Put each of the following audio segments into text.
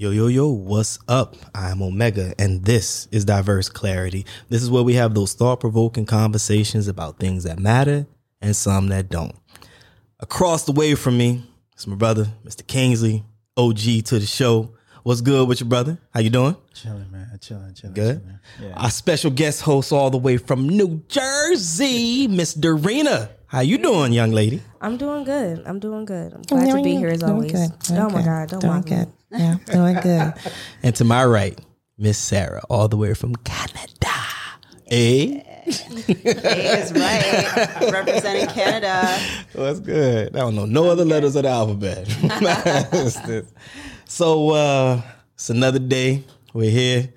Yo, yo, yo, what's up? I'm Omega, and this is Diverse Clarity. This is where we have those thought provoking conversations about things that matter and some that don't. Across the way from me, is my brother, Mr. Kingsley, OG to the show. What's good with your brother? How you doing? Chilling, man. Chilling, chilling. Good. chilling. Yeah. Our special guest host all the way from New Jersey, Miss Dorena. How you doing, young lady? I'm doing good. I'm doing good. I'm glad to be here as always. Doing good. Oh my God, don't doing mock me. Yeah, doing good. And to my right, Miss Sarah, all the way from Canada. Hey, is right. Representing Canada. what's good? I don't know no other letters of the alphabet. so uh it's another day. We're here.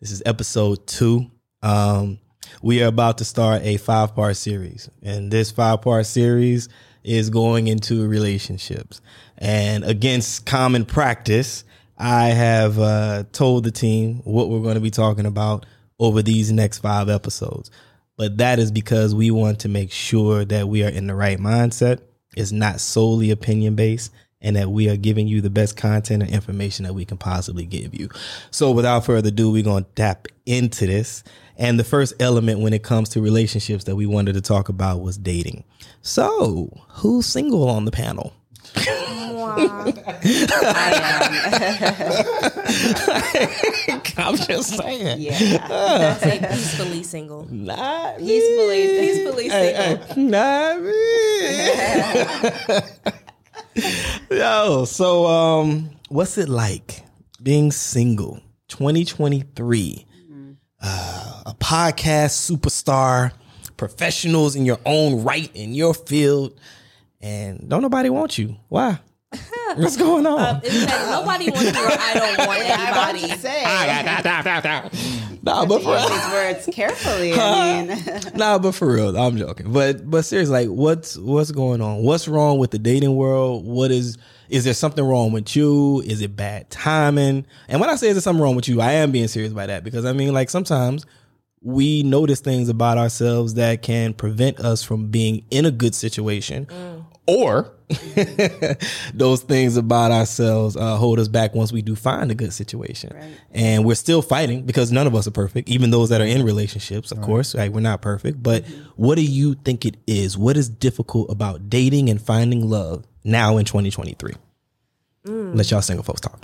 This is episode two. Um we are about to start a five part series. And this five part series is going into relationships. And against common practice, I have uh, told the team what we're going to be talking about over these next five episodes. But that is because we want to make sure that we are in the right mindset. It's not solely opinion based and that we are giving you the best content and information that we can possibly give you. So without further ado, we're going to tap into this. And the first element when it comes to relationships that we wanted to talk about was dating. So who's single on the panel? I'm just saying. Yeah. Say peacefully single. Not Peacefully, peacefully Hey, single. hey, not me. Yo, so um, what's it like being single? 2023, uh, a podcast superstar, professionals in your own right in your field, and don't nobody want you. Why? What's going on? Um, it's like nobody wants you. or I don't want I'm about to anybody. say. Ah, nah, but for Use these words carefully. I mean, nah, but for real, I'm joking. But but seriously, like, what's what's going on? What's wrong with the dating world? What is is there something wrong with you? Is it bad timing? And when I say is there something wrong with you, I am being serious by that because I mean, like, sometimes we notice things about ourselves that can prevent us from being in a good situation, mm. or those things about ourselves uh, hold us back once we do find a good situation. And we're still fighting because none of us are perfect, even those that are in relationships, of course, right we're not perfect. But mm-hmm. what do you think it is? What is difficult about dating and finding love now in 2023? Mm. Let y'all single folks talk.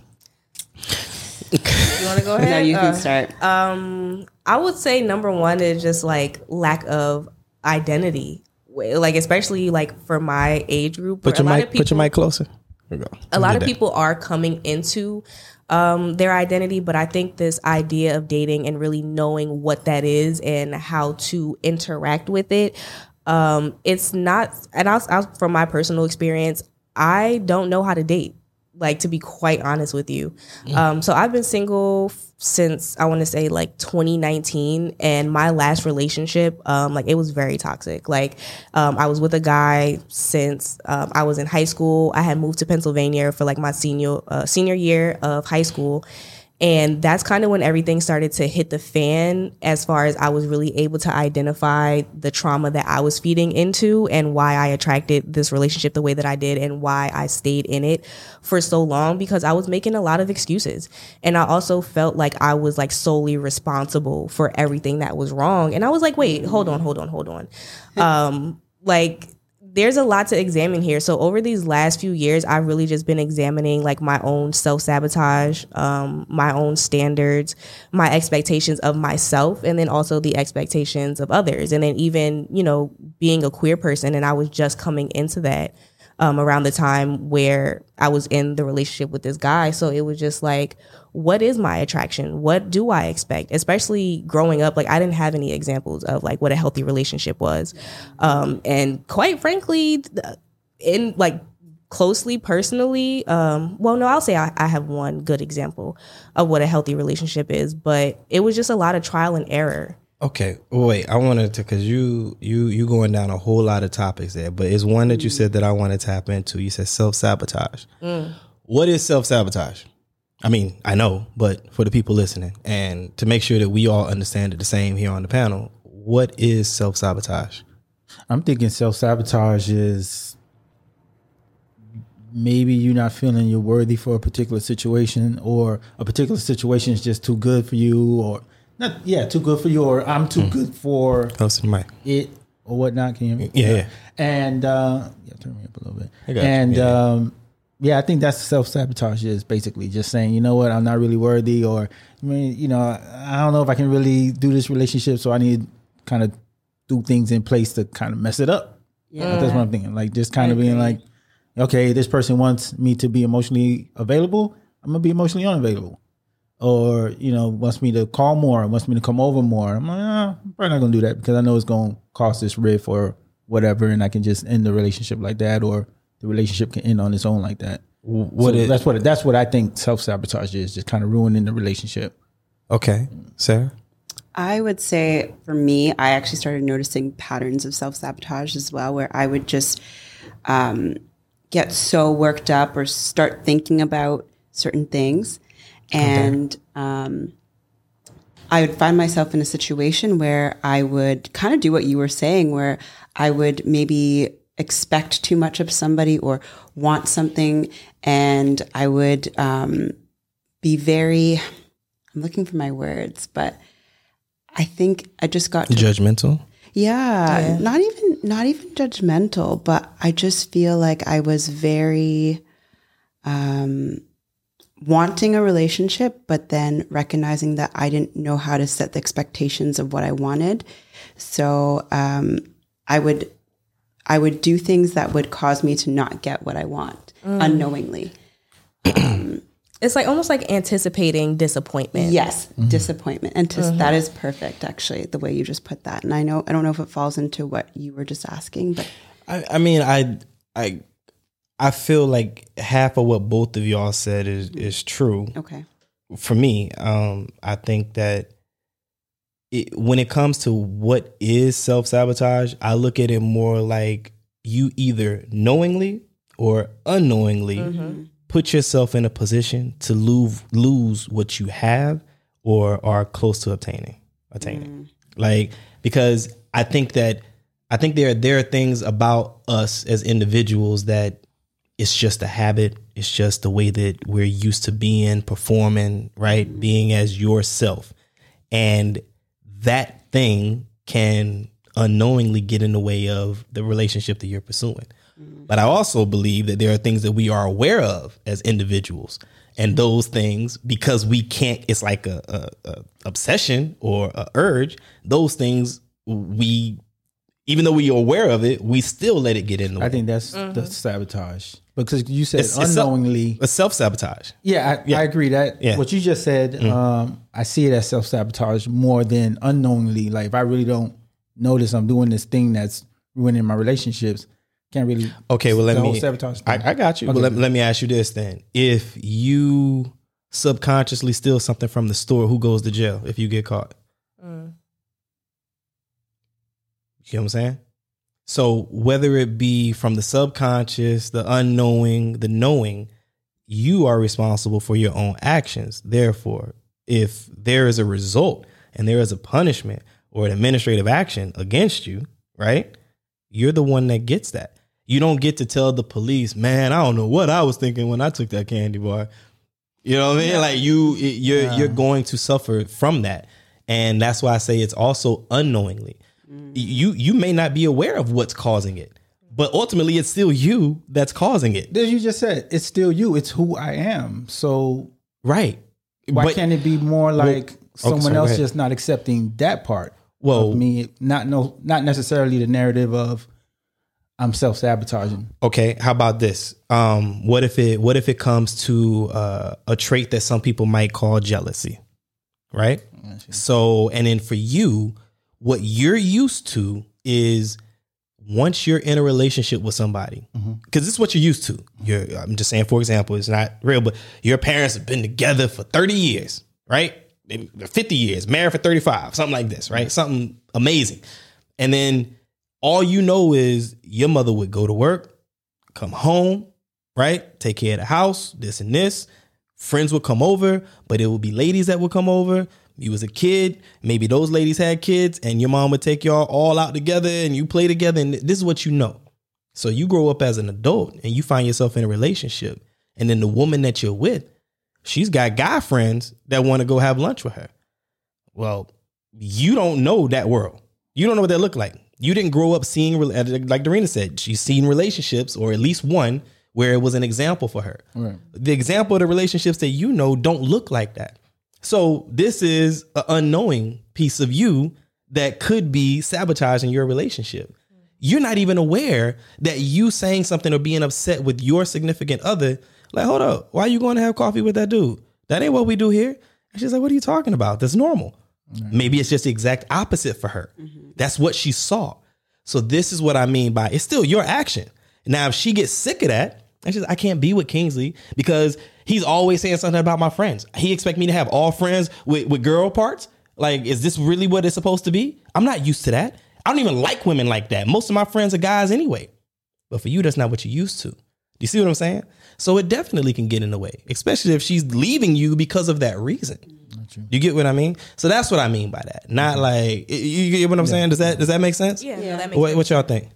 You want to go ahead? no, you can Uh, start. Um, I would say number one is just like lack of identity. Like especially like for my age group. Put where your a lot mic. of people, put your mic closer. Here we go. a lot of that. people are coming into um, their identity, but I think this idea of dating and really knowing what that is and how to interact with it, um, it's not. And I'll, I'll, from my personal experience, I don't know how to date. Like to be quite honest with you, um, so I've been single f- since I want to say like 2019, and my last relationship, um, like it was very toxic. Like um, I was with a guy since um, I was in high school. I had moved to Pennsylvania for like my senior uh, senior year of high school. And that's kind of when everything started to hit the fan as far as I was really able to identify the trauma that I was feeding into and why I attracted this relationship the way that I did and why I stayed in it for so long because I was making a lot of excuses. And I also felt like I was like solely responsible for everything that was wrong. And I was like, wait, hold on, hold on, hold on. Um, like there's a lot to examine here. So over these last few years, I've really just been examining like my own self sabotage, um, my own standards, my expectations of myself, and then also the expectations of others. And then even you know being a queer person, and I was just coming into that um, around the time where I was in the relationship with this guy. So it was just like, what is my attraction? What do I expect? Especially growing up, like I didn't have any examples of like what a healthy relationship was. Um, and quite frankly, in like closely personally, um, well, no, I'll say I, I have one good example of what a healthy relationship is, but it was just a lot of trial and error. Okay, wait. I wanted to because you you you going down a whole lot of topics there, but it's one that you said that I want to tap into. You said self sabotage. What is self sabotage? I mean, I know, but for the people listening, and to make sure that we all understand it the same here on the panel, what is self sabotage? I'm thinking self sabotage is maybe you're not feeling you're worthy for a particular situation, or a particular situation is just too good for you, or not, yeah, too good for you, or I'm too good for Close to mic. it or whatnot. Can you hear me? Yeah, yeah. And uh, yeah, turn me up a little bit. I got you. and Yeah, yeah. um, yeah, I think that's self sabotage. Is basically just saying, you know what, I'm not really worthy, or I mean, you know, I don't know if I can really do this relationship, so I need kind of do things in place to kind of mess it up. Yeah, that's what I'm thinking. Like just kind of being like, okay, this person wants me to be emotionally available. I'm gonna be emotionally unavailable. Or you know wants me to call more, wants me to come over more. I'm like, ah, I'm probably not gonna do that because I know it's gonna cause this rift or whatever, and I can just end the relationship like that, or the relationship can end on its own like that. What So it, that's what that's what I think self sabotage is, just kind of ruining the relationship. okay, Sarah? I would say for me, I actually started noticing patterns of self sabotage as well, where I would just um, get so worked up or start thinking about certain things. And um, I would find myself in a situation where I would kind of do what you were saying, where I would maybe expect too much of somebody or want something. And I would um, be very, I'm looking for my words, but I think I just got to Judgmental? yeah, not even not even judgmental, but I just feel like I was very um wanting a relationship, but then recognizing that I didn't know how to set the expectations of what I wanted. So um I would I would do things that would cause me to not get what I want mm. unknowingly. It's like almost like anticipating disappointment. Yes, mm-hmm. disappointment. And to, mm-hmm. that is perfect actually, the way you just put that. And I know I don't know if it falls into what you were just asking, but I, I mean, I, I, I feel like half of what both of y'all said is is true. okay. For me, um, I think that it, when it comes to what is self sabotage, I look at it more like you either knowingly or unknowingly mm-hmm. put yourself in a position to lose lose what you have or are close to obtaining attaining. Mm. Like because I think that I think there are there are things about us as individuals that it's just a habit. It's just the way that we're used to being, performing, right? Mm-hmm. Being as yourself. And that thing can unknowingly get in the way of the relationship that you're pursuing. Mm-hmm. But I also believe that there are things that we are aware of as individuals. And mm-hmm. those things, because we can't, it's like a, a, a obsession or a urge. Those things we, even though we are aware of it, we still let it get in the way. I think that's the mm-hmm. sabotage because you said It's- it's unknowingly. a self sabotage. yeah, I, I agree that Yeah. what you just said. Mm-hmm. Um, I see it as self sabotage more than unknowingly. Like if I really don't notice I'm doing this thing that's ruining my relationships, can't really. Okay, well let the whole me. sabotage. I. I got you. But let, let me ask you this then: If you subconsciously steal something from the store, who goes to jail if you get caught? Mm. You know what I'm saying? So whether it be from the subconscious, the unknowing, the knowing, you are responsible for your own actions. Therefore, if there is a result and there is a punishment or an administrative action against you, right? You're the one that gets that. You don't get to tell the police, man, I don't know what I was thinking when I took that candy bar. You know what I mean? Like you you're you're going to suffer from that. And that's why I say it's also unknowingly. You you may not be aware of what's causing it, but ultimately it's still you that's causing it. As you just said, it's still you. It's who I am. So Right. why But- can't it be more like someone sorry, else just not accepting that part? Well- of me, not no, not necessarily the narrative of I'm self sabotaging. Okay, how about this? Um, what if it what if it comes to uh, a trait that some people might call jealousy, right? So, and then for you, what you're used to is once you're in a relationship with somebody, mm-hmm. because this is what you're used to. You're, I'm just saying, for example, it's not real, but your parents have been together for 30 years, right? Maybe 50 years, married for 35, something like this, right? Something amazing. And then all you know is your mother would go to work, come home, right? Take care of the house, this and this. Friends would come over, but it would be ladies that would come over. You was a kid, maybe those ladies had kids, and your mom would take y'all all out together and you play together. And this is what you know. So you grow up as an adult and you find yourself in a relationship, and then the woman that you're with, she's got guy friends that want to go have lunch with her. Well, you don't know that world. You don't know what that look like. You didn't grow up seeing, uh, like Dorena said, she's seen relationships or at least one where it was an example for her. Right. The example of the relationships that you know don't look like that. So this is an unknowing piece of you that could be sabotaging your relationship. You're not even aware that you saying something or being upset with your significant other. Like, hold up, why are you going to have coffee with that dude? That ain't what we do here. And she's like, what are you talking about? That's normal. Maybe it's just the exact opposite for her. Mm-hmm. That's what she saw. So this is what I mean by it's still your action. Now, if she gets sick of that, and she's I can't be with Kingsley because he's always saying something about my friends. He expect me to have all friends with, with girl parts. Like, is this really what it's supposed to be? I'm not used to that. I don't even like women like that. Most of my friends are guys anyway. But for you, that's not what you're used to. Do you see what I'm saying? So it definitely can get in the way, especially if she's leaving you because of that reason. You get what I mean? So that's what I mean by that. Not mm-hmm. like you you get what I'm saying. Does that does that make sense? Yeah, no, that makes What, sense. what y'all think?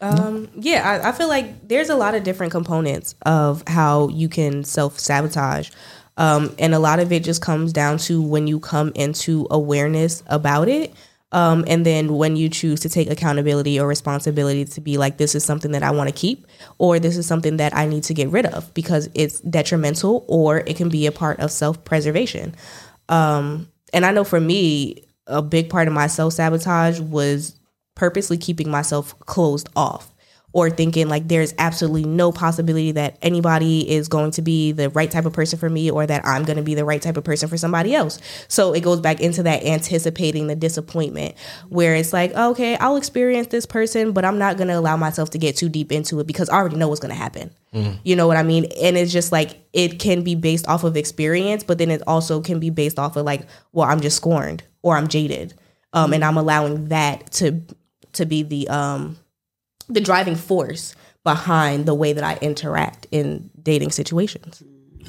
Um, yeah, I, I feel like there's a lot of different components of how you can self sabotage. Um, and a lot of it just comes down to when you come into awareness about it. Um, and then when you choose to take accountability or responsibility to be like, this is something that I want to keep, or this is something that I need to get rid of because it's detrimental, or it can be a part of self preservation. Um, and I know for me, a big part of my self sabotage was purposely keeping myself closed off or thinking like there's absolutely no possibility that anybody is going to be the right type of person for me or that I'm going to be the right type of person for somebody else. So it goes back into that anticipating the disappointment where it's like, okay, I'll experience this person, but I'm not going to allow myself to get too deep into it because I already know what's going to happen. You know what I mean? And it's just like it can be based off of experience, but then it also can be based off of like, well, I'm just scorned or I'm jaded. Um, and I'm allowing that to to be the um the driving force behind the way that I interact in dating situations.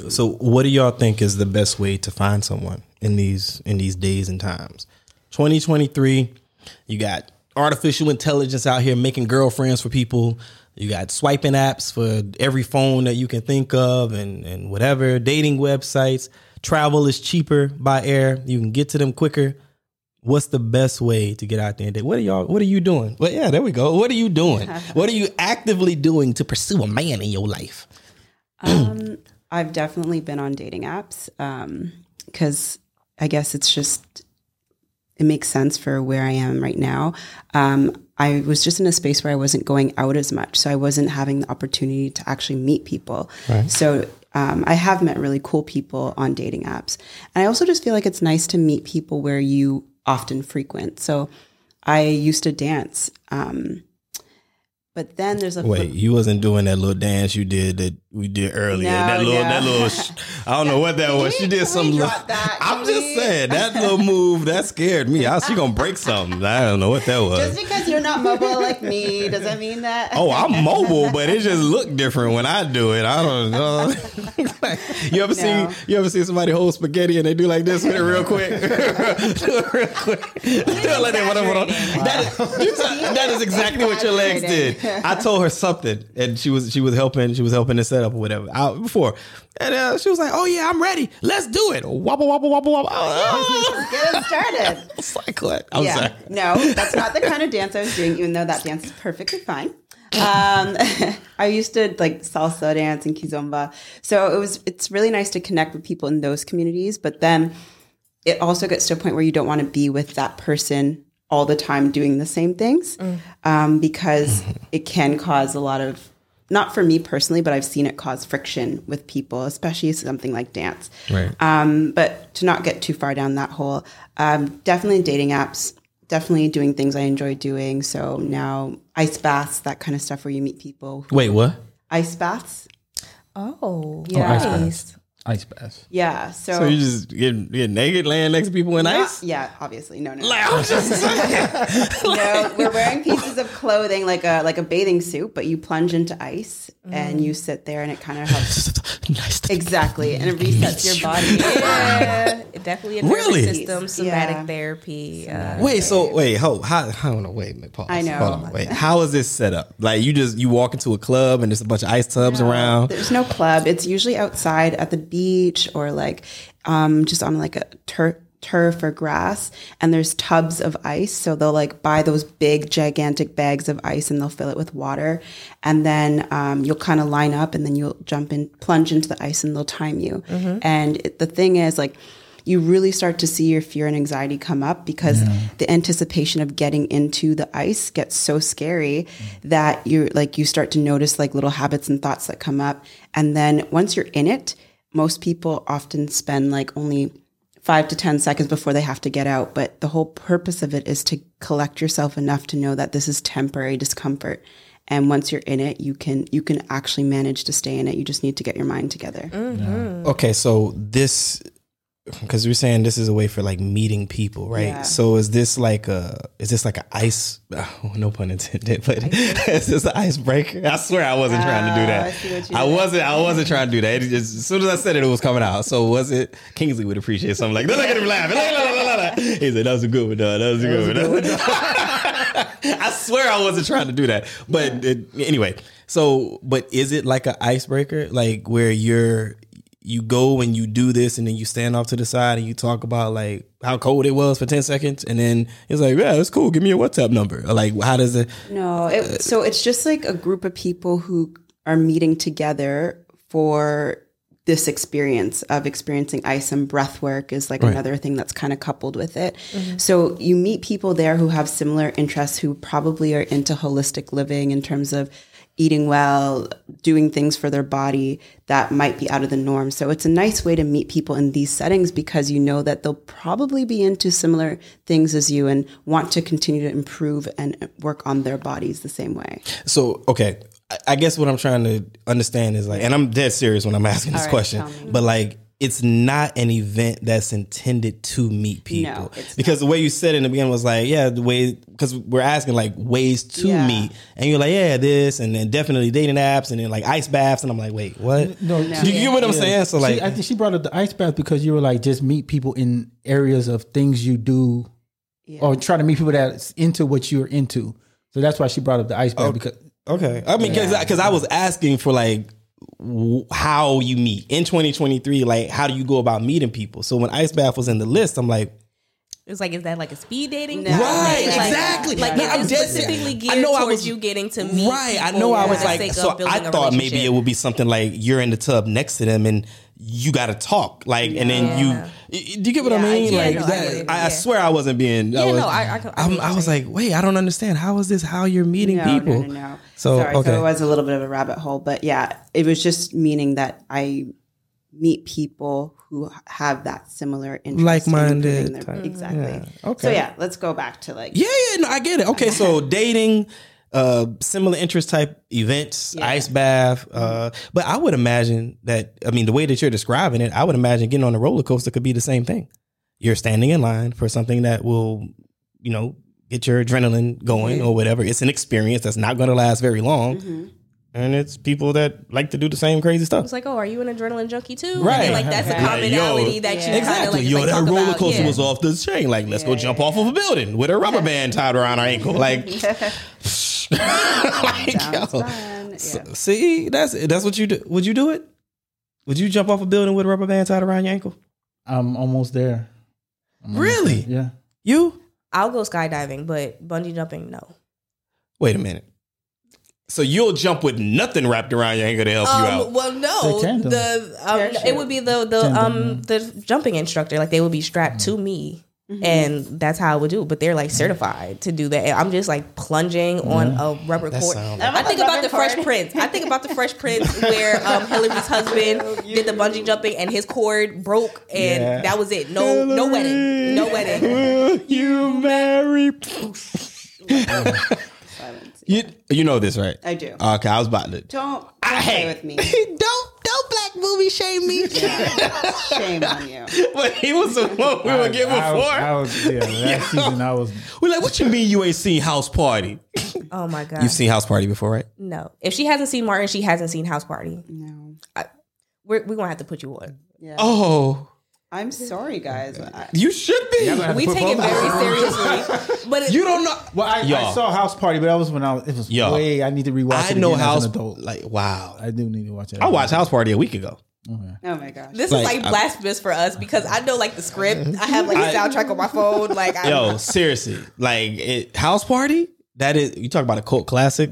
So, what do y'all think is the best way to find someone in these in these days and times? 2023, you got artificial intelligence out here making girlfriends for people. You got swiping apps for every phone that you can think of and and whatever, dating websites. Travel is cheaper by air. You can get to them quicker. What's the best way to get out there and date? What are y'all what are you doing? Well, yeah, there we go. What are you doing? what are you actively doing to pursue a man in your life? Um, I've definitely been on dating apps because I guess it's just it makes sense for where I am right now. Um, I was just in a space where I wasn't going out as much, so I wasn't having the opportunity to actually meet people. So um, I have met really cool people on dating apps, and I also just feel like it's nice to meet people where you often frequent. So I used to dance. Um, but then there's a Wait, you wasn't doing that little dance you did that we did earlier. No, that little, no. that little. Sh- I don't know what that was. She did Can some. we little- drop that? I'm just saying that little move that scared me. I she gonna break something. I don't know what that was. Just because you're not mobile like me doesn't mean that. Oh, I'm mobile, but it just looked different when I do it. I don't know. you ever No. see you ever see somebody hold spaghetti and they do like this with it real quick? do it real quick. Like that. Is, you said- that is exactly what your legs did. I told her something, and she was she was helping she was helping to set up or whatever out before, and uh, she was like, "Oh yeah, I'm ready. Let's do it." Wobble wobble wobble wobble. Oh, Get it started. like what? I'm yeah. sorry. No, that's not the kind of dance I was doing, even though that dance is perfectly fine. Um, I used to like salsa dance and kizomba. So it was it's really nice to connect with people in those communities, but then it also gets to a point where you don't want to be with that person all the time doing the same things um, because it can cause a lot of not for me personally, but I've seen it cause friction with people, especially something like dance. Right. Um, but to not get too far down that hole, um, definitely dating apps, definitely doing things I enjoy doing. So now ice baths, that kind of stuff where you meet people. Wait, what? Ice baths. Oh, Yeah. ice nice. Ice baths. Yeah. So, So you just get, get naked, laying next to people in yeah, ice. yeah, obviously. No, no. Like, I was just saying. no, we're wearing pieces of clothing like a like a bathing suit, but you plunge into ice and mm. you sit there, and it kind of helps nice. to- exactly, and it resets your body. Yeah, It definitely a nervous Really? system, somatic Yeah. therapy. Uh, Wait, so wait, hold, how, I don't know, wait, wait, pause. I know. Hold on, wait. How is this set up? Like you just you walk into a club and there's a bunch of ice tubs around. There's no club. It's usually outside at the beach or like um, just on like a tur- turf or grass. And there's tubs of ice. So they'll like buy those big, gigantic bags of ice and they'll fill it with water. And then um, you'll kind of line up and then you'll jump in, plunge into the ice and they'll time you. And it, the thing is, like, you really start to see your fear and anxiety come up because the anticipation of getting into the ice gets so scary that you're like you start to notice like little habits and thoughts that come up and then once you're in it most people often spend like only five to ten seconds before they have to get out but the whole purpose of it is to collect yourself enough to know that this is temporary discomfort. And once you're in it you can you can actually manage to stay in it. You just need to get your mind together. Mm-hmm. Okay, so this because we're saying this is a way for like meeting people, right? Yeah. So is this like a is this like an ice? Oh, no pun intended, but is this an icebreaker? I swear I wasn't trying to do that. Oh, I see what you I wasn't. I wasn't trying to do that. It just, as soon as I said it, it was coming out. So was it? Kingsley would appreciate something like. Look at him laughing. He said that was a good one, dog. That was a good one. I swear I wasn't trying to do that. But it, anyway, so but is it like an icebreaker, like where you're you go and you do this and then you stand off to the side and you talk about like how cold it was for 10 seconds and then it's like yeah it's cool. Give me your whatsapp number. Or like how does it No, it, so it's just like a group of people who are meeting together for this experience of experiencing ice and breath work is like another thing that's kind of coupled with it. Mm-hmm. So you meet people there who have similar interests who probably are into holistic living in terms of eating well, doing things for their body that might be out of the norm. So it's a nice way to meet people in these settings because you know that they'll probably be into similar things as you and want to continue to improve and work on their bodies the same way. so okay I- guess what i'm trying to understand is like and i'm dead serious when i'm asking this right, question but like it's not an event that's intended to meet people. it's because the way you said it in the beginning was like yeah the way because we're asking like ways to Yeah. meet. And you're like yeah this and then definitely dating apps and then like ice baths and i'm like wait what? No, you get what i'm saying? So like she, I think she brought up the ice bath because you were like just meet people in areas of things you do, or try to meet people that's into what you're into. So that's why she brought up the ice bath Oh. because Okay, I mean, because I was asking for like w- how you meet in 2023. Like, how do you go about meeting people? So when Ice Bath was in the list, I'm like, It's like, is that like a speed dating? No. Right, Like- exactly. Like, No, I'm it specifically serious. geared I know I towards was- you getting to meet right. I know I was like, so of building I a thought maybe it would be something like you're in the tub next to them and you got to talk, like, and then you. Yeah. Do you get what I Yeah, I mean? do. like, no, I that, I, I yeah. swear I wasn't being. I Yeah, was, no, I- I- I I was like, wait, I don't understand. How is this? How you're meeting No, people? no, no, no. So, Sorry, okay. so it was a little bit of a rabbit hole, but yeah, it was just meaning that I meet people who have that similar interest, Like-minded improving their- exactly. Yeah, okay. So yeah, let's go back to like Yeah, yeah, no, I get it. Okay, so dating, uh, similar interest type events, Yeah. ice bath. Uh, but I would imagine that. I mean, the way that you're describing it, I would imagine getting on a roller coaster could be the same thing. You're standing in line for something that will, you know, get your adrenaline going or whatever. It's an experience that's not going to last very long, Mm-hmm. and it's people that like to do the same crazy stuff. It's like, oh, are you an adrenaline junkie too? Right. And, like that's a Yeah. commonality Yo, that you Yeah. of Exactly. like, Yo, like, that roller coaster Yeah. was off the chain. Like, let's go jump off of a building with a rubber band tied around our ankle. Like, like, yo. fun. Yeah. See, that's that's what you do. Would you do it? Would you jump off a building with a rubber band tied around your ankle? I'm almost there. I'm almost Really? there. Yeah. You? I'll go skydiving, but bungee jumping, no. Wait a minute. So you'll jump with nothing wrapped around your ankle to help you Um, out? well, no, The tandem. the um, Parachute. it would be the the Tandem, um the jumping instructor. Like they would be strapped to me, Mm-hmm. and that's how I would do. it. But they're like certified to do that. And I'm just like plunging on a rubber That cord. sound I think about rubber the Fresh cord. Prince. I think about the Fresh Prince where um, Hilary's husband did the bungee jumping and his cord broke, and Yeah. that was it. No, no wedding, no wedding. Will you marry? Silence. You you know this, right? I do. Okay, I was about to. Don't, don't I play hate with me. don't don't black black movie shame me. Shame on you. but he was the one we were getting I, before. I was, yeah, last season I was. We're like, what you mean you ain't seen House Party? Oh my god. You've seen House Party before, right? no. If she hasn't seen Martin, she hasn't seen House Party. No. We're we're gonna have to put you on. Yeah. Oh, I'm sorry, guys. I, you should be. I'm gonna have to We take it very seriously. But it, You don't know. Well, I, I saw House Party, but that was when I was. It was Y'all. way. I need to rewatch I it. know again House. as an adult. Like, wow. I do need to watch it. I watched House Party a week ago. oh my gosh. this Like, is like I- blasphemous for us because I know like the script. I have like a the soundtrack on my phone. Like I, Yo, seriously, like it, House Party. That is, you talk about a cult classic.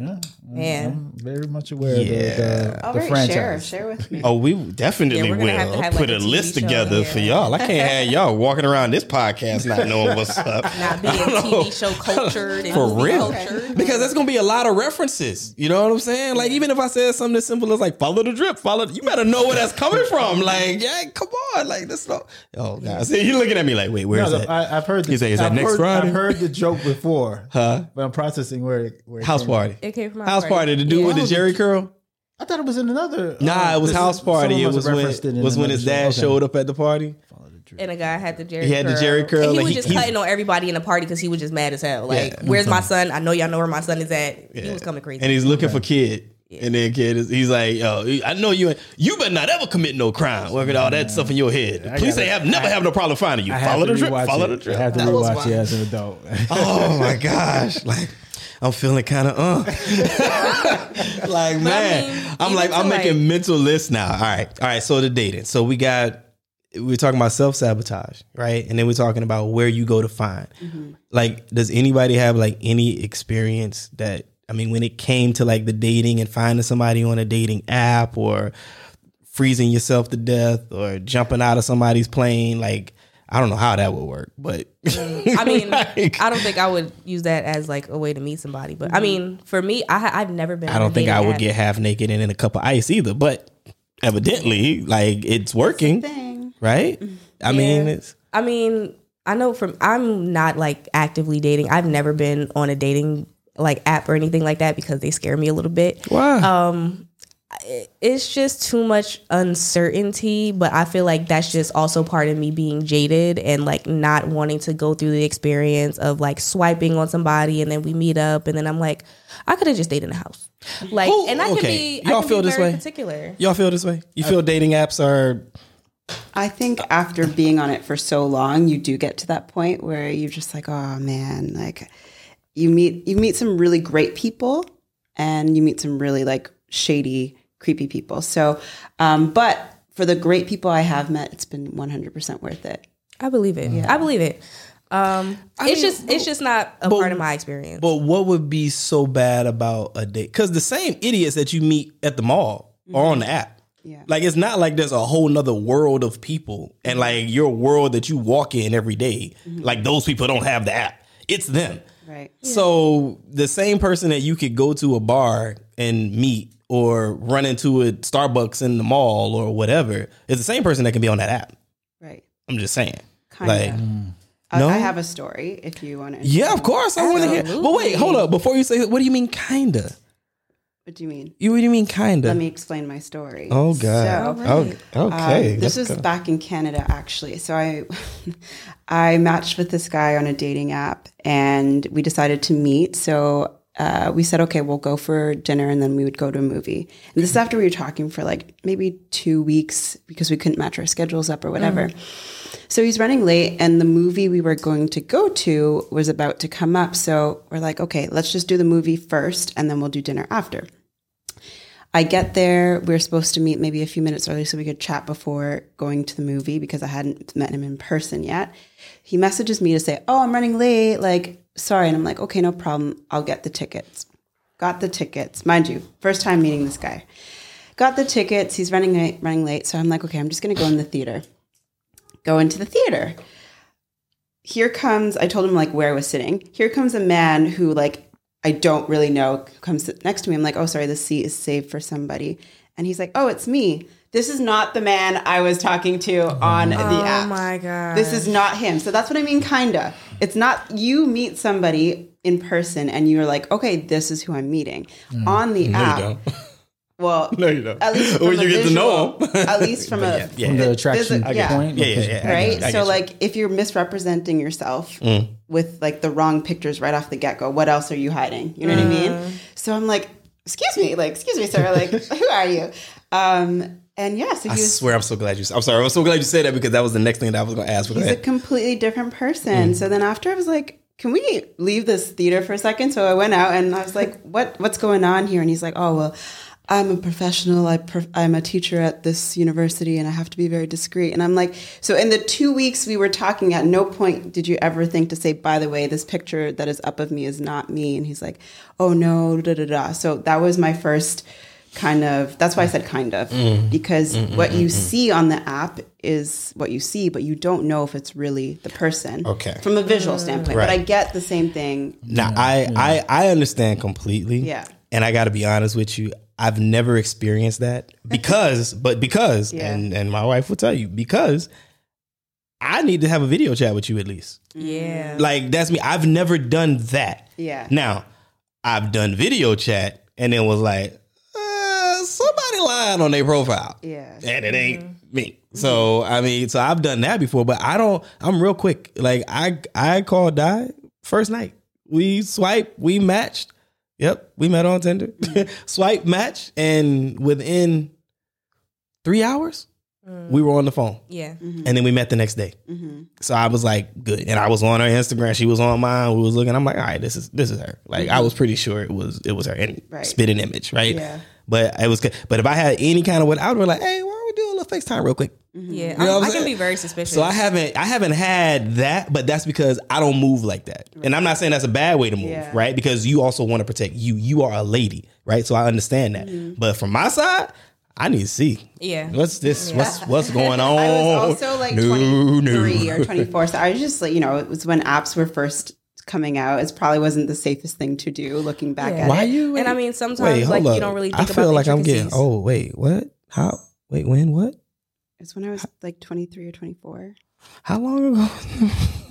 Mm-hmm. man. I'm very much aware uh, Yeah. of the, the, the right, franchise. share, share with me. Oh, we definitely Yeah, will gonna have to have, put like, a a list together yeah. for y'all. I can't have y'all walking around this podcast not knowing what's up. Not being TV show cultured For movie real. cultured. Because there's gonna be a lot of references. You know what I'm saying? Like even if I said something as simple as like follow the drip, follow you better know where that's coming from. Like, yeah, come on. Like this no Oh god. See, you looking at me like, wait, where's No, that? I, I've heard. The, You say, is I've next heard, Friday? I've heard the joke before, Huh? but I'm processing where it, where House came- party. It came from House party. The dude with the Jheri curl? I thought it was in another. Nah, uh, it was house party. It was when it was when his dad Okay. showed up at the party. And a guy had the Jheri. He had the curl. Jheri curl, And he like, was just he's- cutting on everybody in the party because he was just mad as hell. Like, Yeah. where's my son? I know y'all know where my son is at. He was coming crazy. And he's looking for kid. And then kid is he's like, yo, I know you ain't you better not ever commit no crime. Working all that stuff in your head. The police gotta- ain't have never have no problem finding you. I Follow the drip. rewatch Follow it. the drip. I have to That was rewatch wild. it as an adult. Oh my gosh. Like I'm feeling kind of uh. like man, mean, I'm like I'm making like- mental lists now. All right, all right. So the dating. So we got we're talking about self sabotage, right? And then we're talking about where you go to find. Like, does anybody have like any experience that I mean, when it came to like the dating and finding somebody on a dating app or freezing yourself to death or jumping out of somebody's plane, like I don't know how that would work, but mm, I mean, like- I don't think I would use that as like a way to meet somebody. But I mm-hmm. mean, for me, I, I've never been. I don't think I would app. get half naked and in a cup of ice either, but evidently, like it's working, Thing. right? Mm-hmm. I mean, it's I mean, I know from I'm not like actively dating. I've never been on a dating like app or anything like that because they scare me a little bit. why? Um, It's just too much uncertainty, but I feel like that's just also part of me being jaded and like not wanting to go through the experience of like swiping on somebody and then we meet up and then I'm like, I could have just stayed in the house. Like, Who- and I can okay. be, Y'all can feel be this very way? particular. Y'all feel this way? You feel dating apps are I think after being on it for so long, you do get to that point where you're just like, oh man, like you meet you meet some really great people and you meet some really like shady, creepy people. So, um, but for the great people I have met, it's been 100% worth it. I believe it. Yeah. I believe it. Um, it's mean, just it's just not a part of my experience. But what would be so bad about a date? Because the same idiots that you meet at the mall are on the app. Yeah. Like it's not like there's a whole nother world of people and like your world that you walk in every day, Like those people don't have the app. It's them. Right. So the same person that you could go to a bar and meet or run into a Starbucks in the mall or whatever it's the same person that can be on that app. Right. I'm just saying. Kinda. Like I, No? I have a story if you want to. yeah, of course I want to hear. But wait, hold up. Before you say, what do you mean kinda? What do you mean? You what do you mean kinda? Let me explain my story. Oh God. So, Oh, okay. Um, this let's was go. back in Canada, actually. So I, I matched with this guy on a dating app, and we decided to meet. So uh, we said, okay, we'll go for dinner, and then we would go to a movie. And this is after we were talking for like maybe two weeks because we couldn't match our schedules up or whatever. So he's running late, and the movie we were going to go to was about to come up. So we're like, okay, let's just do the movie first, and then we'll do dinner after. I get there. We are supposed to meet maybe a few minutes early so we could chat before going to the movie because I hadn't met him in person yet. He messages me to say, Oh, I'm running late. Like, sorry. And I'm like, Okay, no problem. I'll get the tickets. Got the tickets. Mind you, first time meeting this guy. Got the tickets. He's running late, running late. So I'm like, Okay, I'm just going to go in the theater. Go into the theater. Here comes, I told him like where I was sitting. Here comes a man who, like, I don't really know comes next to me. I'm like, oh, sorry, the seat is saved for somebody. And he's like, oh, it's me. This is not the man I was talking to on the oh app. Oh my god! This is not him. So that's what I mean, kinda. It's not you meet somebody in person and you're like, okay, this is who I'm meeting. On the No, you app, don't. Well, No, you don't. At least from When you get to know visual- 'em. at least from a yeah, yeah. From the attraction Physi- point. yeah. Yeah, yeah, yeah. Right? get you, I So you. like if you're misrepresenting yourself Mm. with like the wrong pictures right off the get go, what else are you hiding? You know what I mean? So I'm like, excuse me, like, excuse me, sir, like, who are you? Um, and yeah, so I was, swear I'm so glad you. I'm sorry. I'm so glad you said that because that was the next thing that I was going to ask. He's a completely different person. Mm-hmm. So then after I was like, can we leave this theater for a second? So I went out and I was like, what what's going on here? And he's like, oh well. I'm a professional. I prof- I'm a teacher at this university, and I have to be very discreet. And I'm like, so in the two weeks we were talking, at no point did you ever think to say, by the way, this picture that is up of me is not me. And he's like, oh no, da da da. So that was my first kind of. That's why I said kind of mm. Mm, because mm, what you see on the app is what you see, but you don't know if it's really the person. Okay. From a visual standpoint, but I get the same thing. Now, I, I I understand completely. Yeah. And I got to be honest with you. I've never experienced that because, but because, Yeah. and and my wife will tell you because I need to have a video chat with you at least. Yeah. Like that's me. I've never done that. Yeah. Now, I've done video chat and it was like lying on their profile. Yeah. And it ain't mm-hmm. me. So I mean, so I've done that before, but I don't. I'm real quick. Like I I called Die first night. We swipe. We matched. Yep, we met on Tinder. swipe match, and within three hours, Mm-hmm. we were on the phone, Yeah. Mm-hmm. and then we met the next day. Mm-hmm. So I was like, good. And I was on her Instagram. She was on mine. We was looking. I'm like, all right, this is this is her. Like I was pretty sure it was it was her. And Right. spit an image, right? Yeah. But it was. good. But if I had any kind of what, I would be like, hey, why don't we do a little FaceTime real quick? Yeah. know what I'm I, I can be very suspicious. So I haven't I haven't had that, but that's because I don't move like that. And I'm not saying that's a bad way to move, Yeah. right? Because you also want to protect you. You are a lady, right? So I understand that. Mm-hmm. But from my side, I need to see. Yeah. What's this? What's what's going on? I was also like No, 23 no. or 24. So I was just like, you know, it was when apps were first coming out. It probably wasn't the safest thing to do looking back Yeah. at Why it. you? And I mean, sometimes like you don't really think I feel like I'm getting. Oh wait, what? How? Wait, when? What? It's when I was like 23 or 24. How long ago?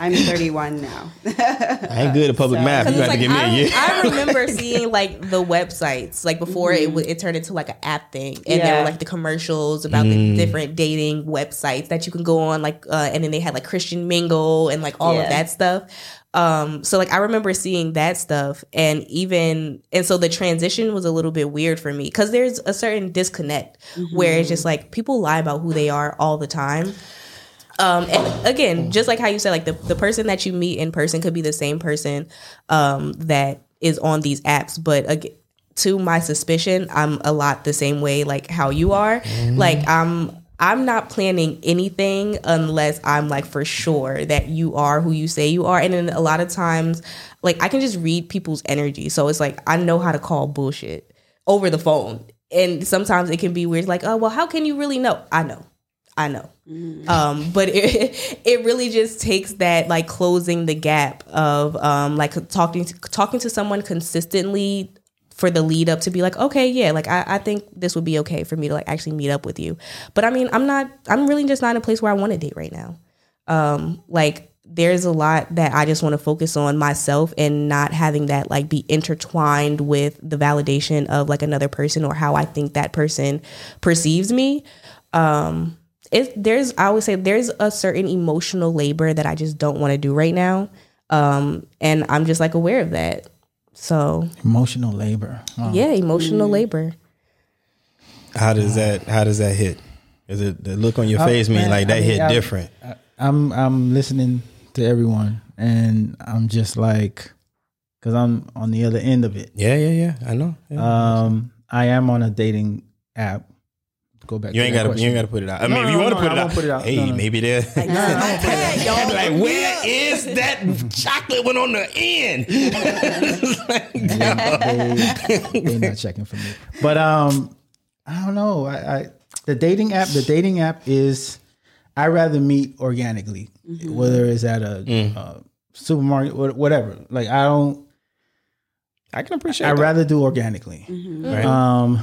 I'm 31 now. I ain't good at public So- math. You got it's to like, give me a I, year. I remember seeing like the websites like before it Mm-hmm. w- it turned into like an app thing, and there were like the commercials about Mm. the different dating websites that you can go on, like, uh, and then they had like Christian Mingle and like all Yeah. of that stuff. Um, so like I remember seeing that stuff, and even and so the transition was a little bit weird for me because there's a certain disconnect where it's just like people lie about who they are all the time. Um, and again, just like how you said, like the, the person that you meet in person could be the same person um, that is on these apps. But again, to my suspicion, I'm a lot the same way, like how you are. Like I'm, I'm not planning anything unless I'm like for sure that you are who you say you are. And then a lot of times, like I can just read people's energy. So it's like I know how to call bullshit over the phone. And sometimes it can be weird, like, oh well, how can you really know? I know. I know. Um, but it it really just takes that like closing the gap of um like talking to, talking to someone consistently for the lead up to be like, okay, yeah, like I, I think this would be okay for me to like actually meet up with you. But I mean, I'm not I'm really just not in a place where I want to date right now. Um, like there's a lot that I just want to focus on myself and not having that like be intertwined with the validation of like another person or how I think that person perceives me. Um, it there's I always say there's a certain emotional labor that I just don't want to do right now. Um, and I'm just like aware of that. So Emotional labor. Oh. yeah, emotional labor. How does that? How does that hit? Is it the look on your Oh, face mean man, like I that mean, hit I- different? I'm I'm listening to everyone, and I'm just like, because I'm on the other end of it. Yeah, yeah, yeah. I know. Yeah. Um, I am on a dating app. Go back. you to ain't got to. You ain't got to put it out. I No, mean, if no, you want to no, put, I it won't out, put it out. hey, No, no. maybe there. I'd be like, where is that chocolate one on the end? they, they not checking for me. But um, I don't know. I, I the dating app. The dating app is. I rather meet organically, whether it's at a Mm. uh, supermarket, wha- whatever. Like I don't. I can appreciate. I that. rather do organically. Right. Um,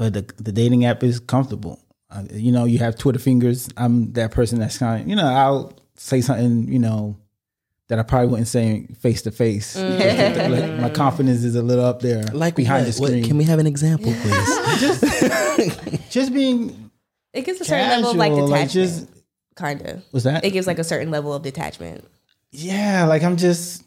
but the the dating app is comfortable. Uh, you know, you have Twitter fingers. I'm that person that's kind of you know I'll say something you know that I probably wouldn't say face to face. My confidence is a little up there, Like behind what? the What- screen. can we have an example, please? just being It gives a certain level of like detachment. like just kind of. what's that? It gives like a certain level of detachment. yeah, like I'm just,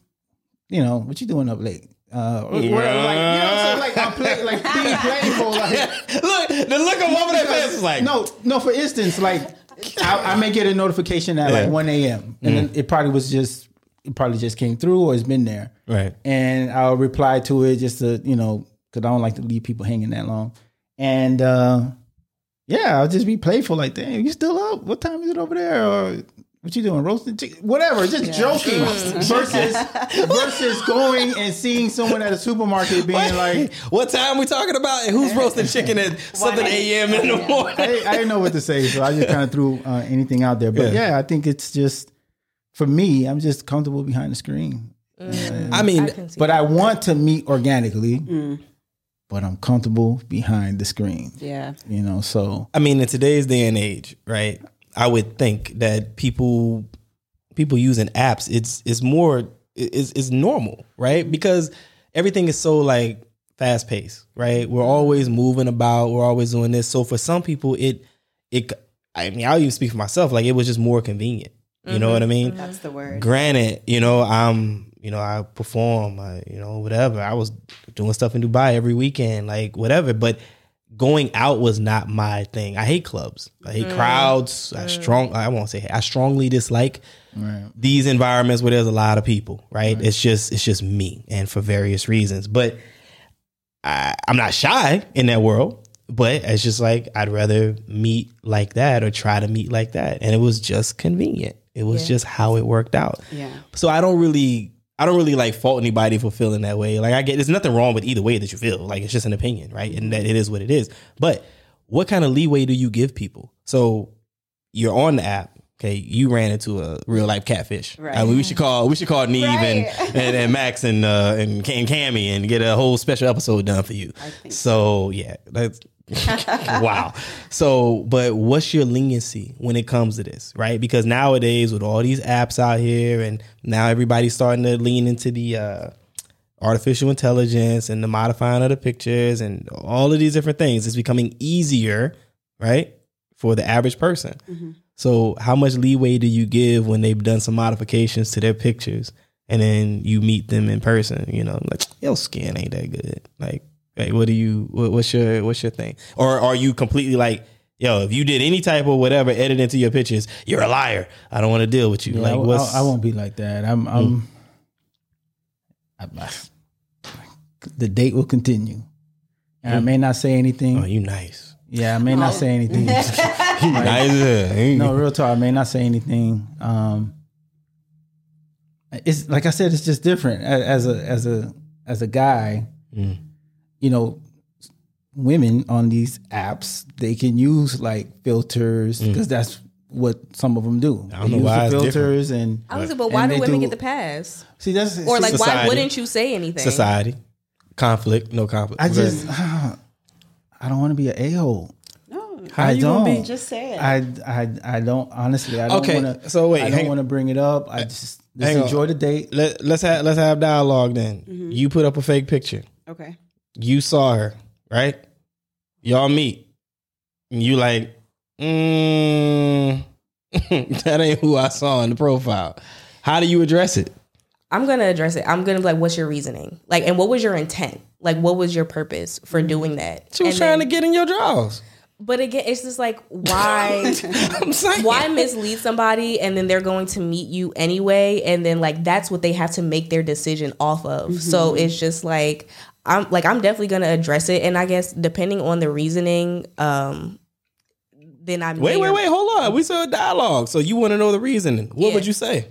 you know, what you doing up late? Uh, or- or, like, you know what I'm saying? Like I'm play, like being playful. Like, look, the look on over that face is like, no, no. For instance, like I, I may get a notification at Yeah. like 1 a.m. and then it probably was just it probably just came through or it's been there. right. and I'll reply to it just to you know because I don't like to leave people hanging that long. And uh, yeah, I'll just be playful, like, "Damn, you still up? What time is it over there?" Or what you doing, roasting chicken? Whatever, just joking versus versus going and seeing someone at a supermarket being like, What time we talking about? And who's roasting chicken at seven a.m. in the morning? I, I didn't know what to say, so I just kind of threw uh, anything out there. But Yeah. yeah. I think it's just for me, I'm just comfortable behind the screen. I mean, I But that. I want to meet organically, but I'm comfortable behind the screen. Yeah. You know, so I mean, in today's day and age, right? I would think that people people using apps, it's it's more it's it's normal, right? Because everything is so like fast paced, right? We're always moving about, we're always doing this. So for some people, it it I mean, I'll even speak for myself, like it was just more convenient. You know what I mm-hmm. mean? Mm-hmm. That's the word. Granted, you know, I'm, you know, I perform, I, you know, whatever. I was doing stuff in Dubai every weekend, like whatever. But going out was not my thing. I hate clubs. I hate mm. crowds. I mm. strong. I won't say. I strongly dislike these environments where there's a lot of people. Right? It's just it's just me, and for various reasons. But I, I'm not shy in that world. But it's just like I'd rather meet like that or try to meet like that, and it was just convenient. It was just how it worked out. Yeah. So I don't really, I don't really like fault anybody for feeling that way. Like I get, there's nothing wrong with either way that you feel. Like it's just an opinion, right? And that it is what it is. But what kind of leeway do you give people? So you're on the app. Okay, you ran into a real life catfish. Right. I mean, we should call we should call Nev and, Right. and and Max and uh and, and Kamie and get a whole special episode done for you. so yeah, that's wow. So, but what's your leniency when it comes to this, right? Because nowadays, with all these apps out here, and now everybody's starting to lean into the uh, artificial intelligence and the modifying of the pictures and all of these different things, it's becoming easier, right, for the average person. So, how much leeway do you give when they've done some modifications to their pictures, and then you meet them in person? You know, like your skin ain't that good, like. Like, what do you? What, what's your what's your thing? Or are you completely like, yo, if you did any type of whatever edit into your pictures, you're a liar. I don't want to deal with you. yeah, like, I, what's Hmm. I, I won't be like that. I'm. I'm I- I- the date will continue. And I may not say anything. Oh, you nice. yeah, I may not say anything. nice. uh, no, real talk. I may not say anything. Um, it's like I said, it's just different as a as a as a guy. Mm. You know, women on these apps they can use like filters because that's what some of them do. Mm. I don't They know use why the filters and I was like, but why do women do- get the pass? see that's Or like, why wouldn't you say anything? society, conflict, no conflict. I just ahead. I don't want to be an a hole. No. How I you gonna don't. be? Just say it. I I I don't honestly. I don't Okay, want to. so wait, I don't want to bring it up. I just just hang on. enjoy the date. Let, let's have let's have dialogue then. You put up a fake picture. okay. You saw her, right? Y'all meet. And you like, mm, that ain't who I saw in the profile. How do you address it? I'm gonna address it. I'm gonna be like, what's your reasoning? Like, and what was your intent? Like, what was your purpose for doing that? She was And trying then- to get in your drawers. But again, it's just like why why mislead somebody and then they're going to meet you anyway and then like that's what they have to make their decision off of. So it's just like I'm like I'm definitely going to address it and I guess depending on the reasoning um then I Wait, wait, or- wait. Hold on. We saw a dialogue. So you want to know the reasoning. What Yeah. would you say?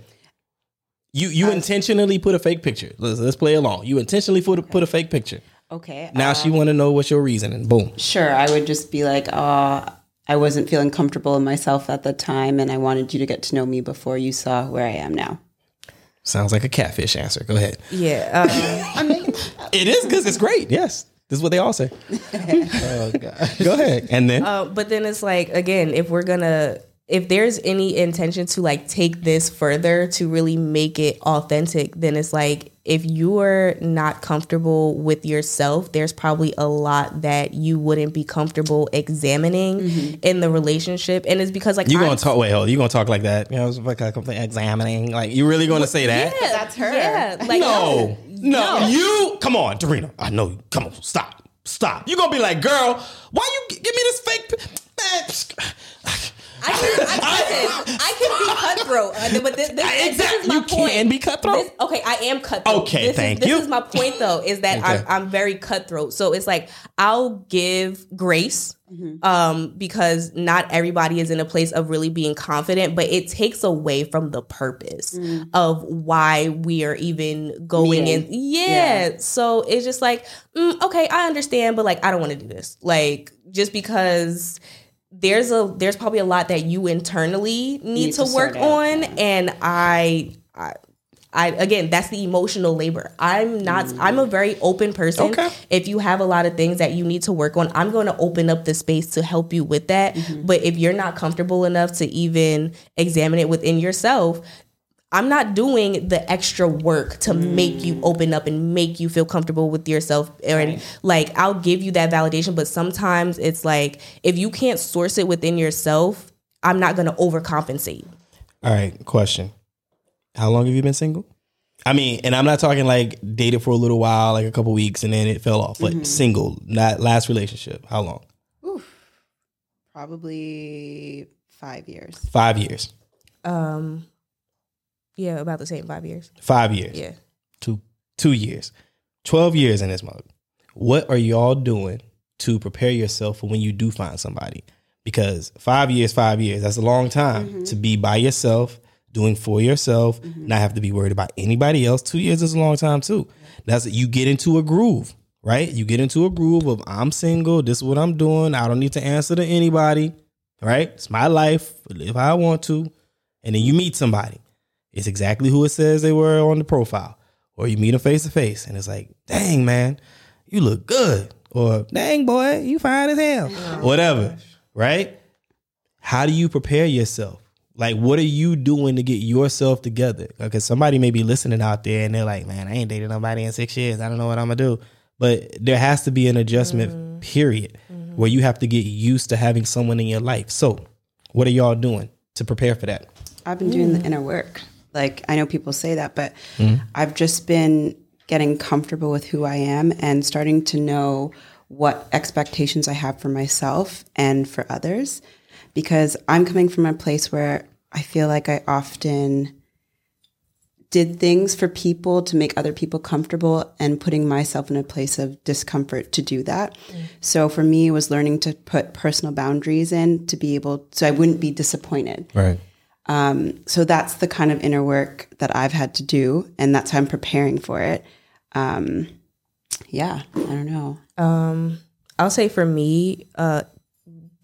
You you intentionally put a fake picture. Let's, let's play along. You intentionally put a, put a fake picture. Okay. Now uh, she want to know what's your reasoning. Boom. Sure. I would just be like, uh, I wasn't feeling comfortable in myself at the time, and I wanted you to get to know me before you saw where I am now. Sounds like a catfish answer. Go ahead. Yeah. Um, It is because it's great. Yes. This is what they all say. Oh god. Go ahead. And then Uh, but then it's like again, if we're gonna if there's any intention to like take this further to really make it authentic, then it's like if you're not comfortable with yourself, there's probably a lot that you wouldn't be comfortable examining in the relationship. And it's because like You I- gonna talk? Wait, hold. You gonna talk like that? You know, it's like a complete examining. Like you really gonna say that? Yeah, That's her. Yeah, like no, no, You come on, Dorina. I know. you. Come on, stop, stop. You gonna be like, girl, why you gi- give me this fake? p- I can, I, listen, I can be cutthroat, uh, but this, this, this is my You point. can be cutthroat? This- okay, I am cutthroat. Okay, this thank is, you. This is my point, though, is that Okay. I'm, I'm very cutthroat. So it's like I'll give grace um, because not everybody is in a place of really being confident, but it takes away from the purpose of why we are even going in. Meeting. Yeah. So it's just like, mm, okay, I understand, but like I don't want to do this. Like just because there's a there's probably a lot that you internally need, Need to, to work out, on and I, I I again that's the emotional labor. I'm not I'm a very open person. Okay. If you have a lot of things that you need to work on, I'm going to open up the space to help you with that. Mm-hmm. But if you're not comfortable enough to even examine it within yourself, I'm not doing the extra work to make you mm. open up and make you feel comfortable with yourself. And like, I'll give you that validation, but sometimes it's like, if you can't source it within yourself, I'm not going to overcompensate. All right, question. How long have you been single? I mean, and I'm not talking like dated for a little while, like a couple weeks, and then it fell off. But single, not last relationship. How long? Oof, Probably five years. Five years. Um, yeah, about the same five years. Five years. Yeah. Two. Two years. Twelve years in this mug. What are y'all doing to prepare yourself for when you do find somebody? Because five years, five years, that's a long time to be by yourself, doing for yourself, mm-hmm. not have to be worried about anybody else. Two years is a long time too. That's you get into a groove, right? You get into a groove of I'm single, this is what I'm doing. I don't need to answer to anybody, right? It's my life, I live how I want to. And then you meet somebody. It's exactly who it says they were on the profile. Or you meet them face to face and it's like, dang man, you look good. Or dang boy, you fine as hell. Oh Whatever. Right? How do you prepare yourself? Like, what are you doing to get yourself together? Because somebody may be listening out there and they're like, man, I ain't dated nobody in six years. I don't know what I'm gonna do. But there has to be an adjustment mm-hmm. period mm-hmm. where you have to get used to having someone in your life. So, what are y'all doing to prepare for that? I've been doing the mm. inner work. Like I know people say that, but mm-hmm. I've just been getting comfortable with who I am and starting to know what expectations I have for myself and for others because I'm coming from a place where I feel like I often did things for people to make other people comfortable and putting myself in a place of discomfort to do that. So for me it was learning to put personal boundaries in to be able so I wouldn't be disappointed Right. so that's the kind of inner work that I've had to do, and that's how I'm preparing for it. Um, yeah, I don't know. Um, I'll say for me, uh,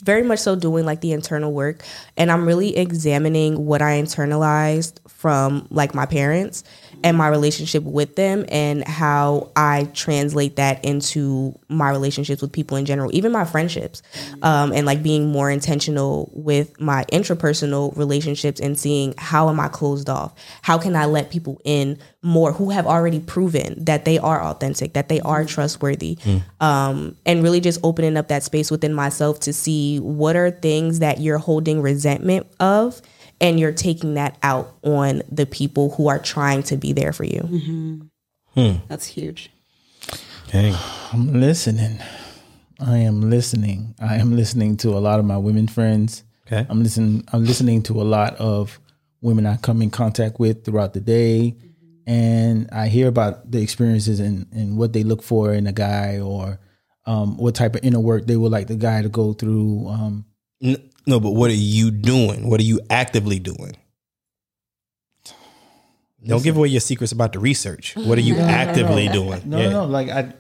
very much so doing like the internal work, and I'm really examining what I internalized from like my parents and my relationship with them, and how I translate that into my relationships with people in general, even my friendships, um, and like being more intentional with my intrapersonal relationships and seeing how am I closed off, how can I let people in more who have already proven that they are authentic, that they are trustworthy, um, and really just opening up that space within myself to see what are things that you're holding resentment of, and you're taking that out on the people who are trying to be there for you. That's huge. Okay. I'm listening. I am listening. I am listening to a lot of my women friends. Okay. I'm listening. I'm listening to a lot of women I come in contact with throughout the day, and I hear about the experiences and, and what they look for in a guy, or um, what type of inner work they would like the guy to go through. Um, N- No, but what are you doing? What are you actively doing? Don't give away your secrets about the research. What are you actively doing? no, Yeah. no, no. Like I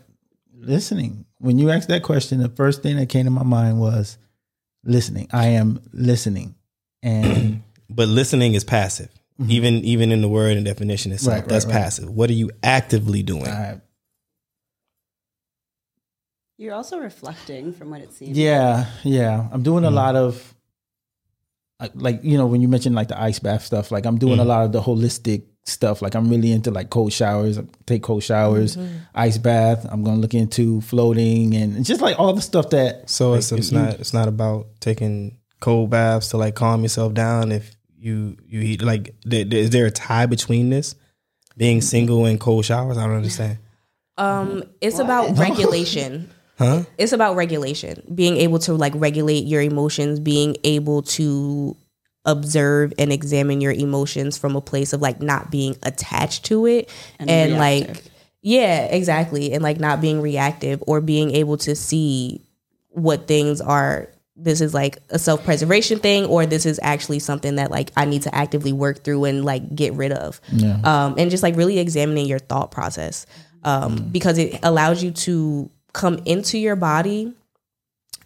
listening. When you asked that question, the first thing that came to my mind was listening. I am listening, and But listening is passive. Mm-hmm. Even even in the word and definition itself, Right, right, that's right. passive. What are you actively doing? I, You're also reflecting from what it seems. Yeah, yeah. I'm doing a mm. lot of I- like you know when you mentioned like the ice bath stuff like i'm doing Mm-hmm. a lot of the holistic stuff like i'm really into like cold showers I take cold showers Mm-hmm. ice bath i'm gonna look into floating and just like all the stuff that So it's like, it's you- not it's not about taking cold baths to like calm yourself down. If you you eat like, th- th- is there a tie between this being single and cold showers? I don't understand. Um, it's about regulation. Huh? It's about regulation. Being able to like regulate your emotions, being able to observe and examine your emotions from a place of like not being attached to it and, And like yeah, exactly. And like not being reactive or being able to see what things are this is like a self-preservation thing or this is actually something that like I need to actively work through and like get rid of. Yeah. Um and just like really examining your thought process. Um because it allows you to come into your body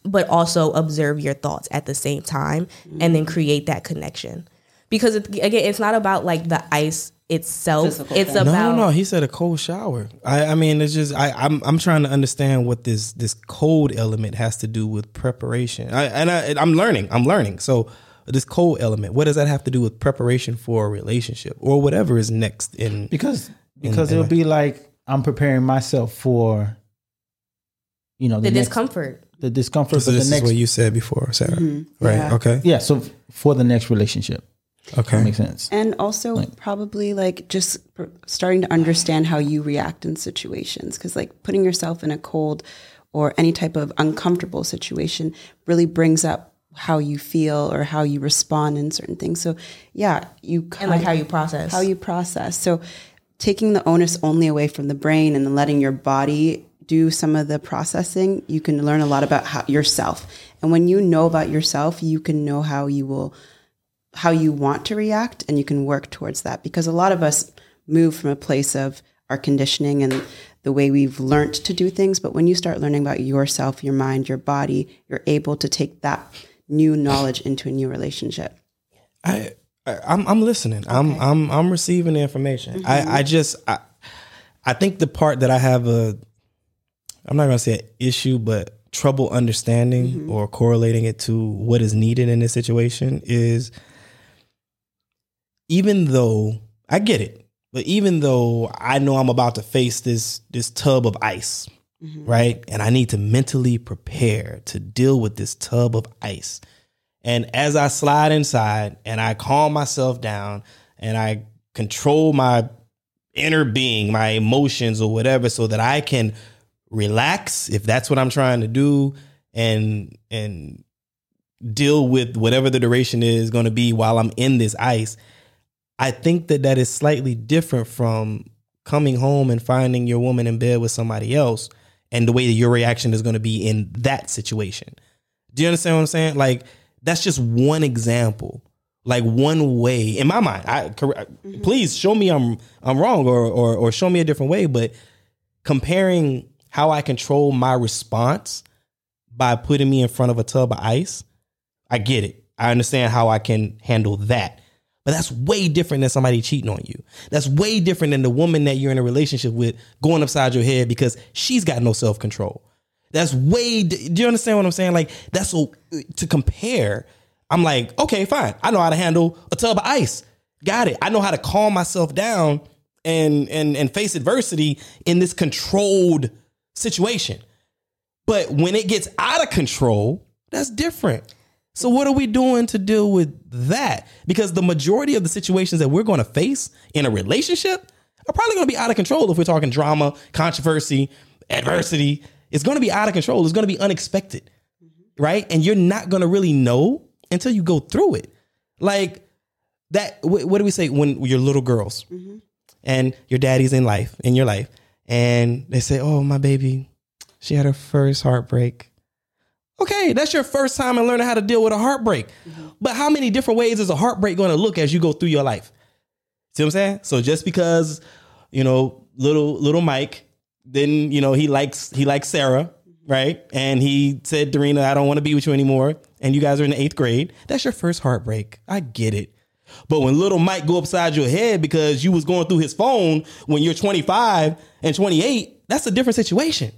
but also observe your thoughts at the same time and then mm. create that connection. Because it, again, it's not about like the ice itself. Physical it's thing. about no, no, no. He said a cold shower. I, I mean, it's just I, I'm I'm trying to understand what this this cold element has to do with preparation. I, and I, I'm learning. I'm learning. So this cold element, what does that have to do with preparation for a relationship or whatever is next in? because because in it'll be like i'm preparing myself for you know the next- discomfort. the discomfort So for this the is next what you said before, Sarah. Mm-hmm. Right? Yeah. Okay. yeah so for the next relationship Okay. that makes sense And also probably like just starting to understand how you react in situations because like putting yourself in a cold or any type of uncomfortable situation really brings up how you feel or how you respond in certain things. So yeah, you And like how you process. how you process. So taking the onus only away from the brain and letting your body do some of the processing, you can learn a lot about how, yourself. And when you know about yourself, you can know how you will how you want to react and you can work towards that because a lot of us move from a place of our conditioning and the way we've learned to do things but when you start learning about yourself your mind your body you're able to take that new knowledge into a new relationship I, I I'm I'm listening. I'm I'm I'm receiving the information. I mm-hmm. I just I I think the part that I have a I'm not gonna say an issue, but trouble understanding mm-hmm. or correlating it to what is needed in this situation is even though I get it, but even though I know I'm about to face this this tub of ice, mm-hmm. right? And I need to mentally prepare to deal with this tub of ice. And as I slide inside and I calm myself down and I control my inner being, my emotions or whatever, so that I can relax if that's what I'm trying to do and and deal with whatever the duration is going to be while I'm in this ice. I think that that is slightly different from coming home and finding your woman in bed with somebody else and the way that your reaction is going to be in that situation. Do you understand what I'm saying? Like that's just one example, like one way in my mind. I cor- mm-hmm. please show me I'm I'm wrong or or or show me a different way. But comparing how I control my response by putting me in front of a tub of ice, I get it. I understand how I can handle that. But that's way different than somebody cheating on you. That's way different than the woman that you're in a relationship with going upside your head because she's got no self control. That's way. Do you understand what I'm saying? Like that's so to compare. I'm like, okay, fine. I know how to handle a tub of ice. Got it. I know how to calm myself down and and and face adversity in this controlled situation. But when it gets out of control, that's different. So what are we doing to deal with that? Because the majority of the situations that we're going to face in a relationship are probably going to be out of control if we're talking drama, controversy, adversity. It's going to be out of control. It's going to be unexpected. Right? And you're not going to really know until you go through it. Like that what do we say when you're little girls mm-hmm. and your daddy's in life, in your life, and they say, "Oh, my baby, she had her first heartbreak." Okay, that's your first time in learning how to deal with a heartbreak. Mm-hmm. But how many different ways is a heartbreak going to look as you go through your life? See what I'm saying? So just because, you know, little little Mike, then you know he likes he likes Sarah, mm-hmm. right? And he said, Dorina, I don't want to be with you anymore. And you guys are in the eighth grade. That's your first heartbreak. I get it. But when little Mike go upside your head because you was going through his phone when you're 25 and 28, that's a different situation.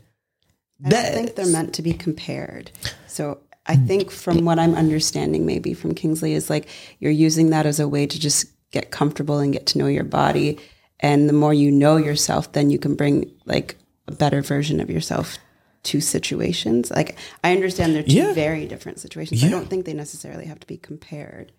I don't think they're meant to be compared. So I mm. think from what I'm understanding, maybe from Kingsley, is like you're using that as a way to just get comfortable and get to know your body. And the more you know yourself, then you can bring like a better version of yourself to situations. Like I understand they're two Yeah. very different situations. I don't think they necessarily have to be compared.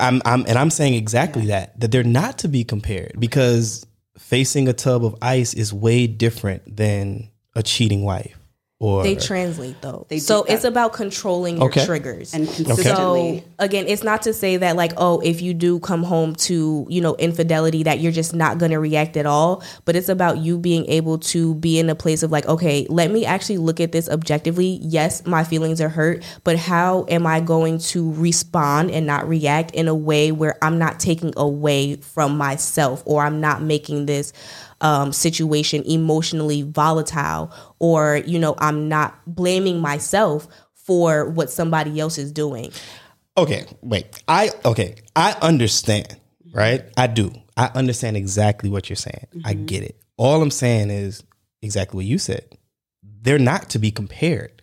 I'm, I'm and I'm saying exactly that that they're not to be compared because facing a tub of ice is way different than a cheating wife or They translate though. They so it's about controlling your Okay. triggers. And So again, it's not to say that like, oh, if you do come home to, you know, infidelity that you're just not gonna react at all. But it's about you being able to be in a place of like, okay, let me actually look at this objectively. Yes, my feelings are hurt, but how am I going to respond and not react in a way where I'm not taking away from myself or I'm not making this um, situation emotionally volatile or you know i'm not blaming myself for what somebody else is doing Okay, wait. I okay. I understand, right? I do. I understand exactly what you're saying. I get it. All I'm saying is exactly what you said. They're not to be compared.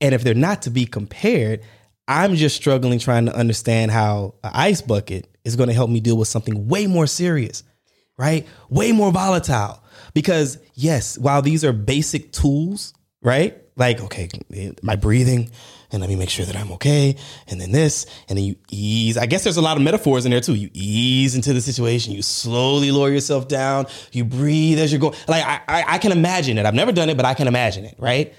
And if they're not to be compared, I'm just struggling trying to understand how an ice bucket is going to help me deal with something way more serious, right? Way more volatile. Because yes, while these are basic tools, right? Like, okay, my breathing, and let me make sure that I'm okay. And then this, and then you ease. I guess there's a lot of metaphors in there too. You ease into the situation. You slowly lower yourself down. You breathe as you're going. Like I, I, I can imagine it. I've never done it, but I can imagine it, right?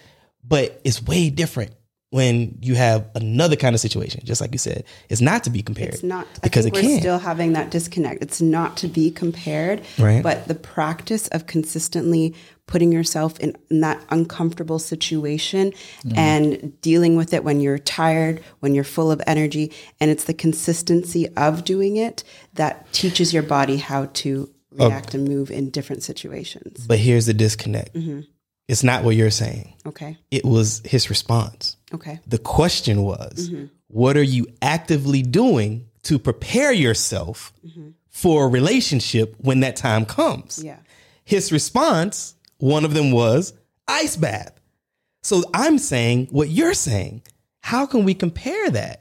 But it's way different when you have another kind of situation. Just like you said, it's not to be compared. It's not because we're can't. still having that disconnect. It's not to be compared, Right. but the practice of consistently putting yourself in, in that uncomfortable situation and dealing with it when you're tired, when you're full of energy, and it's the consistency of doing it that teaches your body how to react and move in different situations. but here's the disconnect. Mm-hmm. It's not what you're saying. Okay. It was his response. Okay. The question was, Mm-hmm. what are you actively doing to prepare yourself Mm-hmm. for a relationship when that time comes? Yeah. His response, one of them was ice bath. So I'm saying what you're saying. How can we compare that?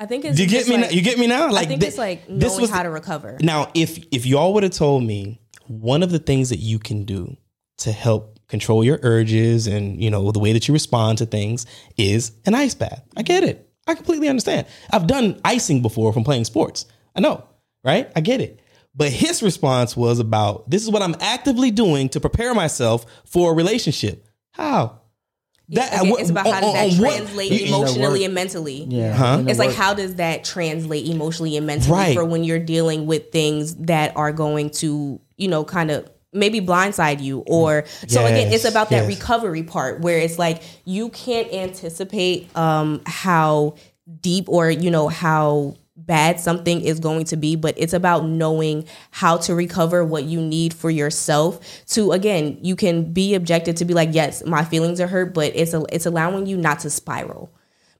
i think it's you get me? like, now? You get me now? i think thi- it's like this knowing was how to recover now, if if y'all would have told me one of the things that you can do to help control your urges and you know the way that you respond to things is an ice bath, I get it. I completely understand. I've done icing before from playing sports. I know, right? I get it. But his response was about this is what I'm actively doing to prepare myself for a relationship. How? That Again, what- it's about how does that on what- translate emotionally and mentally Yeah. Huh? it's like how does that translate emotionally and mentally Right. for when you're dealing with things that are going to you know kind of maybe blindside you or so again it's about that yes. recovery part where it's like you can't anticipate um how deep or you know how bad something is going to be but it's about knowing how to recover what you need for yourself to again you can be objective to be like yes my feelings are hurt but it's a, it's allowing you not to spiral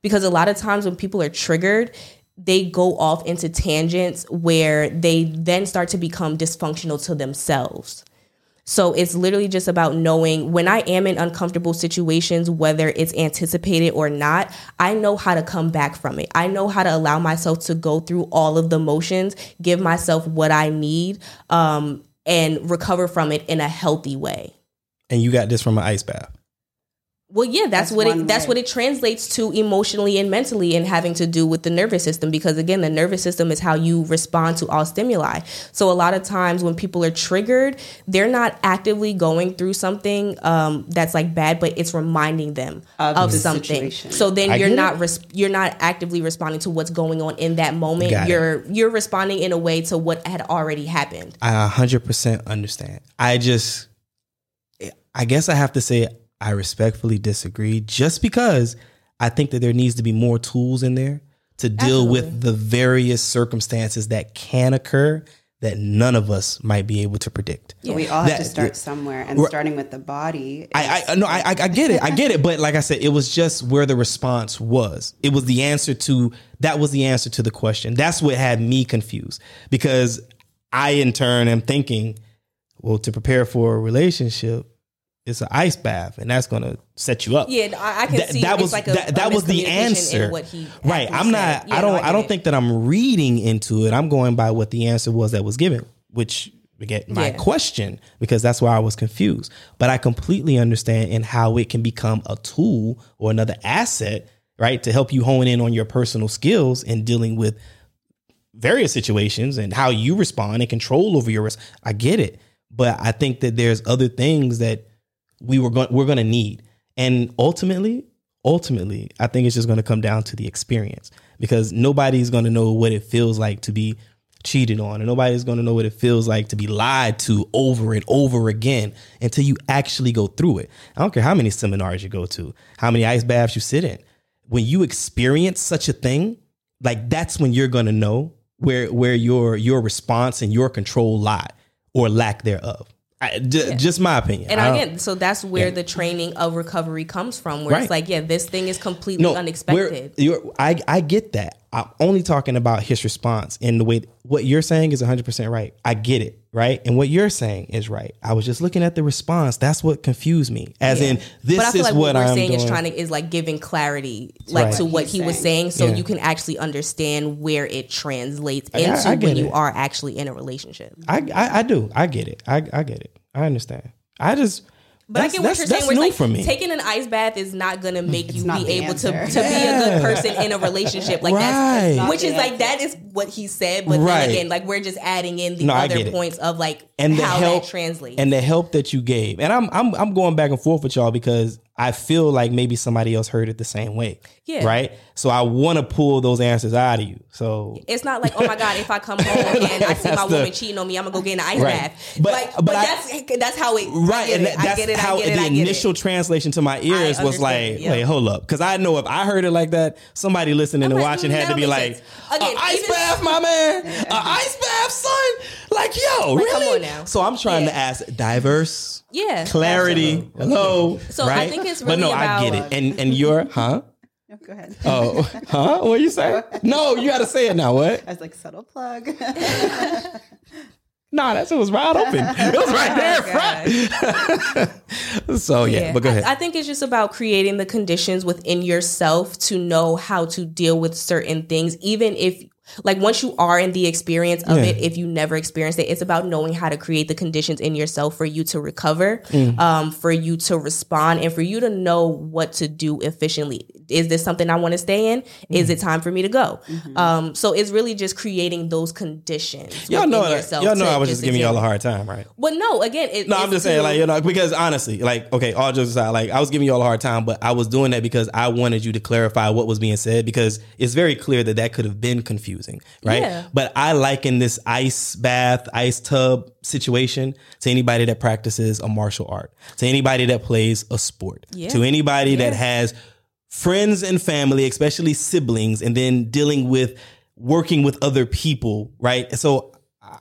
because a lot of times when people are triggered they go off into tangents where they then start to become dysfunctional to themselves so it's literally just about knowing when I am in uncomfortable situations, whether it's anticipated or not, I know how to come back from it. I know how to allow myself to go through all of the motions, give myself what I need, um, and recover from it in a healthy way. And you got this from an ice bath. Well, yeah, that's, That's what one it that's what it translates to emotionally and mentally and having to do with the nervous system because again, the nervous system is how you respond to all stimuli. So a lot of times when people are triggered, they're not actively going through something um, that's like bad, but it's reminding them Of of, the something. situation. So then I you're not res- you're not actively responding to what's going on in that moment. Got you're you're responding in a way to what had already happened. I 100% understand. I just, I guess I have to say, I respectfully disagree just because I think that there needs to be more tools in there to deal with the various circumstances that can occur that none of us might be able to predict. But we all have That- to start somewhere, and starting with the body. I, I no, I, I I get it, I get it, but like I said, it was just where the response was. It was the answer to that was the answer to the question. That's what had me confused because I, in turn, am thinking, well, to prepare for a relationship, it's an ice bath, and that's gonna set you up. Yeah, I, I can That- see. that it's was like a, that, that was the answer. What he right. I'm not. Yeah, I don't. no, I, get don't it. think that I'm reading into it. I'm going by what the answer was that was given, which get my Yeah. question because that's why I was confused. But I completely understand in how it can become a tool or another asset, right, to help you hone in on your personal skills in dealing with various situations and how you respond and control over your risk. I get it, but I think that there's other things that we were going we're going to need, and ultimately, ultimately, I think it's just going to come down to the experience because nobody's going to know what it feels like to be cheated on, and nobody's going to know what it feels like to be lied to over and over again until you actually go through it. I don't care how many seminars you go to, how many ice baths you sit in. When you experience such a thing, like that's when you're gonna know where where your your response and your control lie or lack thereof. I, j- Just my opinion. And again, so that's where Yeah. the training of recovery comes from, where Right. it's like, yeah, this thing is completely we're- unexpected. You're, I I get that. I'm only talking about his response and the way what you're saying is 100 percent right. I get it, right? And what you're saying is right. I was just looking at the response. That's what confused me. As in, this but I feel is like what, what, we're I'm saying doing. is trying to is like giving clarity, like Right. to what He's he was saying. saying, so Yeah. you can actually understand where it translates I- into I get when you it. are actually in a relationship. I, I I do. I get it. I I get it. I understand. I just. But I that's, get what that's, you're saying. that's Where new it's like for me. taking an ice bath is not gonna make you be the able to, answer. to be a good person in a relationship. Like Right. that's Not which the is like that is what he said. But Right. then again, like we're just adding in the No, I get other it. points of like and the how help that translates. and the help that you gave. And I'm I'm I'm going back and forth with y'all because I feel like maybe somebody else heard it the same way. Yeah. Right. So I want to pull those answers out of you. So It's not like, oh my god, if I come home and I see my the- woman cheating on me, I'm gonna go get an ice Right. bath. But- like, but but, I- that's that's how it. I Right, get and it, I that's get it, I how get it, the I get it. initial translation to my ears was like, yeah. "Wait, hold up," because I know if I heard it like that, somebody listening I'm and like, watching mm, had to be like, sense. Again, "A ice even- bath, my man, a ice bath, son." Like, yo, Like, really? come on now. So I'm trying to ask diverse, Yeah, clarity. Hello, So I think it's really but no, really I get it. And and you're, um, huh? No, go ahead. Oh, huh? What you say? No, you got to say it now. What? I was like, subtle plug. Nah, that's it was wide open. It was right there in oh, front. so yeah, but go ahead. I, I think it's just about creating the conditions within yourself to know how to deal with certain things, even if. Like once you are in the experience of Yeah. it, if you never experienced it, it's about knowing how to create the conditions in yourself for you to recover, Mm. um, for you to respond, and for you to know what to do efficiently. Is this something I want to stay in? Mm. Is it time for me to go? Um, so it's really just creating those conditions. y'all know yourself Y'all know I was just giving y'all a hard time, right? But no, again, it, No, I'm just saying, like, you know, because honestly, like, okay, all jokes aside, like, I was giving you all a hard time, but I was doing that because I wanted you to clarify what was being said because it's very clear that that could have been confusing, right? Yeah. But I liken this ice bath, ice tub situation to anybody that practices a martial art, to anybody that plays a sport, Yeah. to anybody that has friends and family, especially siblings, and then dealing with working with other people, right? So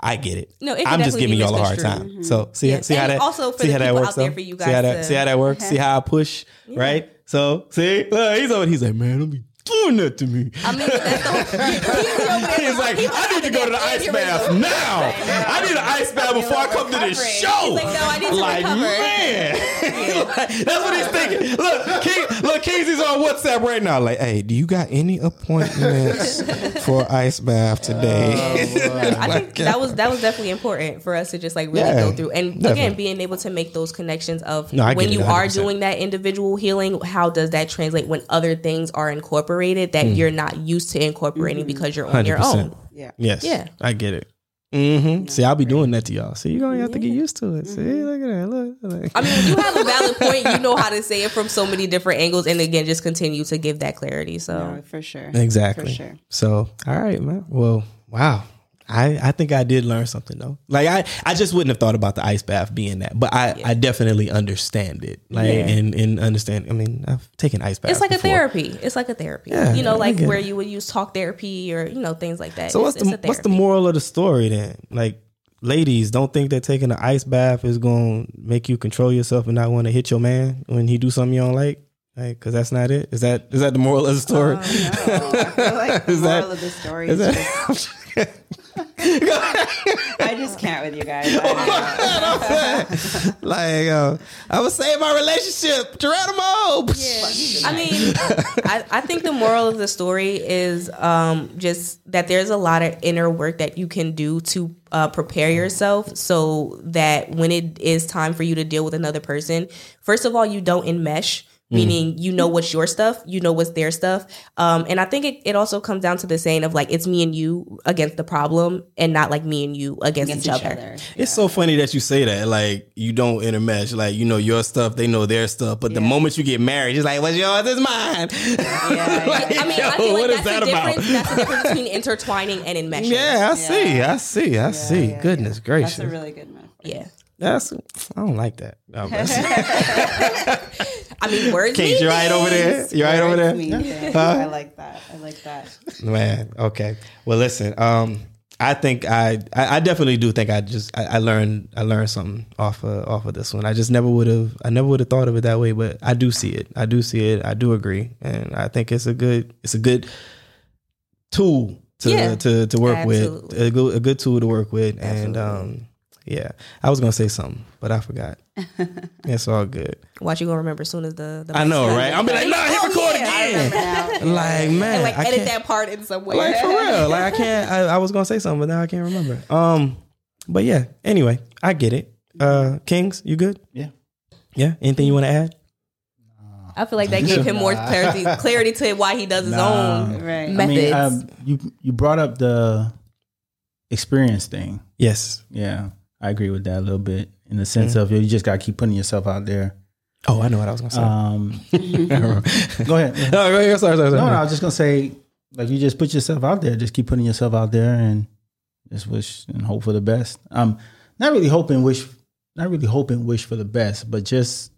I get it. No, it I'm just giving y'all a hard time. Mm-hmm. So see, Yeah. see how that also for see how that works out there for you see how guys that to- see how that works? See how I push, right? So see, look, he's over. He's like, man, don't be doing that to me. I mean, that's the whole. He's like, I need to go to the ice bath now. I need an ice bath before I come to this show. Like, no, I need to like, recover. man, Like, that's what he's thinking. Look, King, look, Kingsy's on WhatsApp right now. Like, hey, do you got any appointments for ice bath today? Oh, I think that was that was definitely important for us to just like really Yeah, go through and definitely. again being able to make those connections of No, when you are doing that individual healing, how does that translate when other things are incorporated that hmm. you're not used to incorporating mm-hmm. because you're on your 100%. own. yeah. Yes. Yeah. I get it. Mm-hmm. See, I'll be doing that to y'all. See, you're gonna have to get used to it. See, mm-hmm. look at that. Look, look. I mean, you have a valid point. You know how to say it from so many different angles, and again, just continue to give that clarity. So, No, for sure. Exactly. For sure. So, all right, man. Well, wow. I, I think I did learn something though. Like I, I just wouldn't have thought about the ice bath being that, but I, I definitely understand it. Like Yeah. and, and understand. I mean, I've taken ice baths. it's like a therapy. It's like a therapy. Yeah, you know, like where you would use talk therapy or you know things like that. So what's It's- the a what's the moral of the story then? Like, ladies, don't think that taking an ice bath is going to make you control yourself and not want to hit your man when he do something you don't like. Like, cause that's not it. Is that is that the moral of the story? Uh, no, I feel like the Is that- of the story is is, that- just I just can't with you guys. I like, uh, I would save my relationship, Geronimo. I mean, I, I think the moral of the story is um, just that there's a lot of inner work that you can do to uh, prepare yourself so that when it is time for you to deal with another person, first of all, you don't enmesh. Meaning, you know what's your stuff, you know what's their stuff. Um, and I think it, it also comes down to the saying of like, it's me and you against the problem and not like me and you against, against each, each other. other. It's so funny that you say that. Like you don't intermesh. Like you know your stuff, they know their stuff. But the moment you get married, it's like, what's yours is mine. Yeah, yeah. I mean, Yo, I feel like what is that's that the about? difference. That's the difference between intertwining and enmeshing. Yeah, I see. Yeah. I see. I see. yeah, Goodness gracious. That's a really good metaphor. Yeah. That's I don't like that. That's- I mean, words. Kate, mean you right over there? things. You right over there? Words mean things. I like that. I like that. Man, okay. Well, listen. Um, I think I, I, I definitely do think I just I, I learned I learned something off of off of this one. I just never would have I never would have thought of it that way, but I do see it. I do see it. I do agree, and I think it's a good it's a good tool to Yeah. to to work Absolutely. with. A good a good tool to work with, and um, yeah. I was gonna say something, but I forgot. it's all good. Watch you gonna remember as soon as the. the I know, right? I'm be like, nah, hit Oh, record yeah, I again. Now, Like man, And like I edit can't- that part in some way. like for real. Like I can't. I, I was gonna say something, but now I can't remember. Um, but yeah. Anyway, I get it. Uh, Kings, you good? Yeah. Yeah. Anything you want to add? I feel like that gave him more clarity clarity to why he does his Nah. own right. methods. I mean, um, you you brought up the experience thing. Yes. Yeah, I agree with that a little bit in the sense Mm-hmm. of you just gotta keep putting yourself out there. Oh, I know what I was gonna say. Um, go ahead. no, go ahead. Sorry, sorry, sorry. No, no, I was just gonna say, like you just put yourself out there. Just keep putting yourself out there and just wish and hope for the best. Um, not really hoping, wish, not really hoping, wish for the best, but just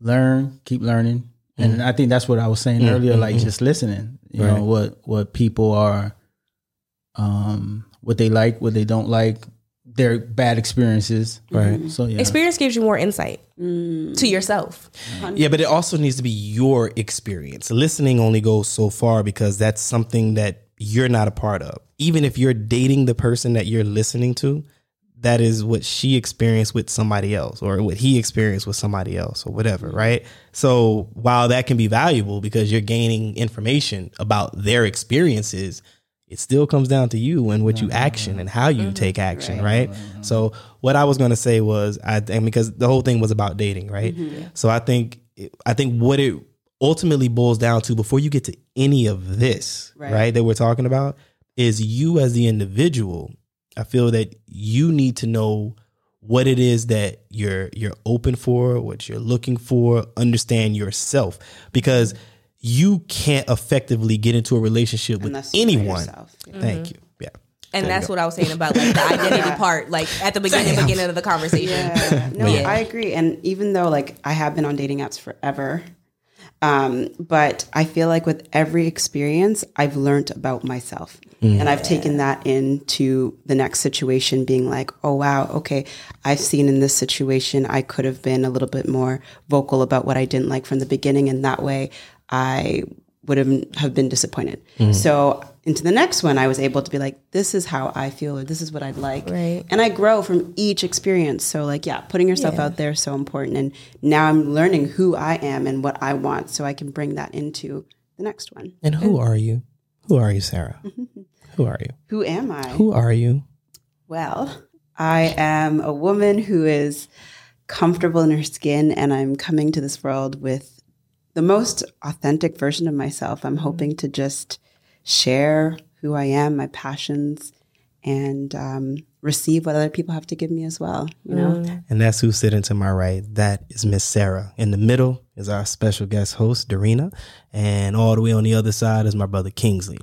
learn, keep learning. And I think that's what I was saying Mm, earlier, mm, like mm. just listening. You Right. know what what people are, um, what they like, what they don't like, their bad experiences. Right. So yeah, Experience gives you more insight Mm. to yourself. Yeah, but it also needs to be your experience. Listening only goes so far because that's something that you're not a part of. Even if you're dating the person that you're listening to, that is what she experienced with somebody else or what he experienced with somebody else or whatever, right? So while that can be valuable because you're gaining information about their experiences, it still comes down to you and what you mm-hmm. action and how you take mm-hmm. action, right? Mm-hmm. So what I was going to say was I think because the whole thing was about dating, right? So I think I think what it ultimately boils down to before you get to any of this, Right. right, that we're talking about is you as the individual. I feel that you need to know what it is that you're you're open for, what you're looking for, understand yourself because you can't effectively get into a relationship with Unless anyone. Yeah. Thank you. Yeah. And There that's what I was saying about like the identity part, like at the beginning Damn. beginning of the conversation. Yeah. No, Yeah. I agree. And even though like I have been on dating apps forever, um, but I feel like with every experience, I've learned about myself. And I've taken that into the next situation, being like, oh, wow, okay, I've seen in this situation, I could have been a little bit more vocal about what I didn't like from the beginning. And that way I would have, have been disappointed. So into the next one, I was able to be like, this is how I feel, or this is what I'd like. Right. And I grow from each experience. So, like, yeah, putting yourself Yeah. out there is so important. And now I'm learning who I am and what I want so I can bring that into the next one. And who are you? Who are you, Sarah? who are you? Who am I? Who are you? Well, I am a woman who is comfortable in her skin, and I'm coming to this world with the most authentic version of myself. I'm hoping to just share who I am, my passions, and um, receive what other people have to give me as well. You know, And that's who's sitting to my right. That is Miss Sarah. In the middle is our special guest host, Darina. And all the way on the other side is my brother Kingsley.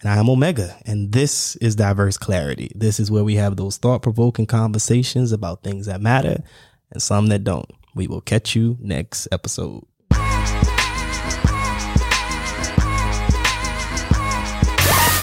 And I am Omega. And this is Diverse Clarity. This is where we have those thought provoking conversations about things that matter and some that don't. We will catch you next episode.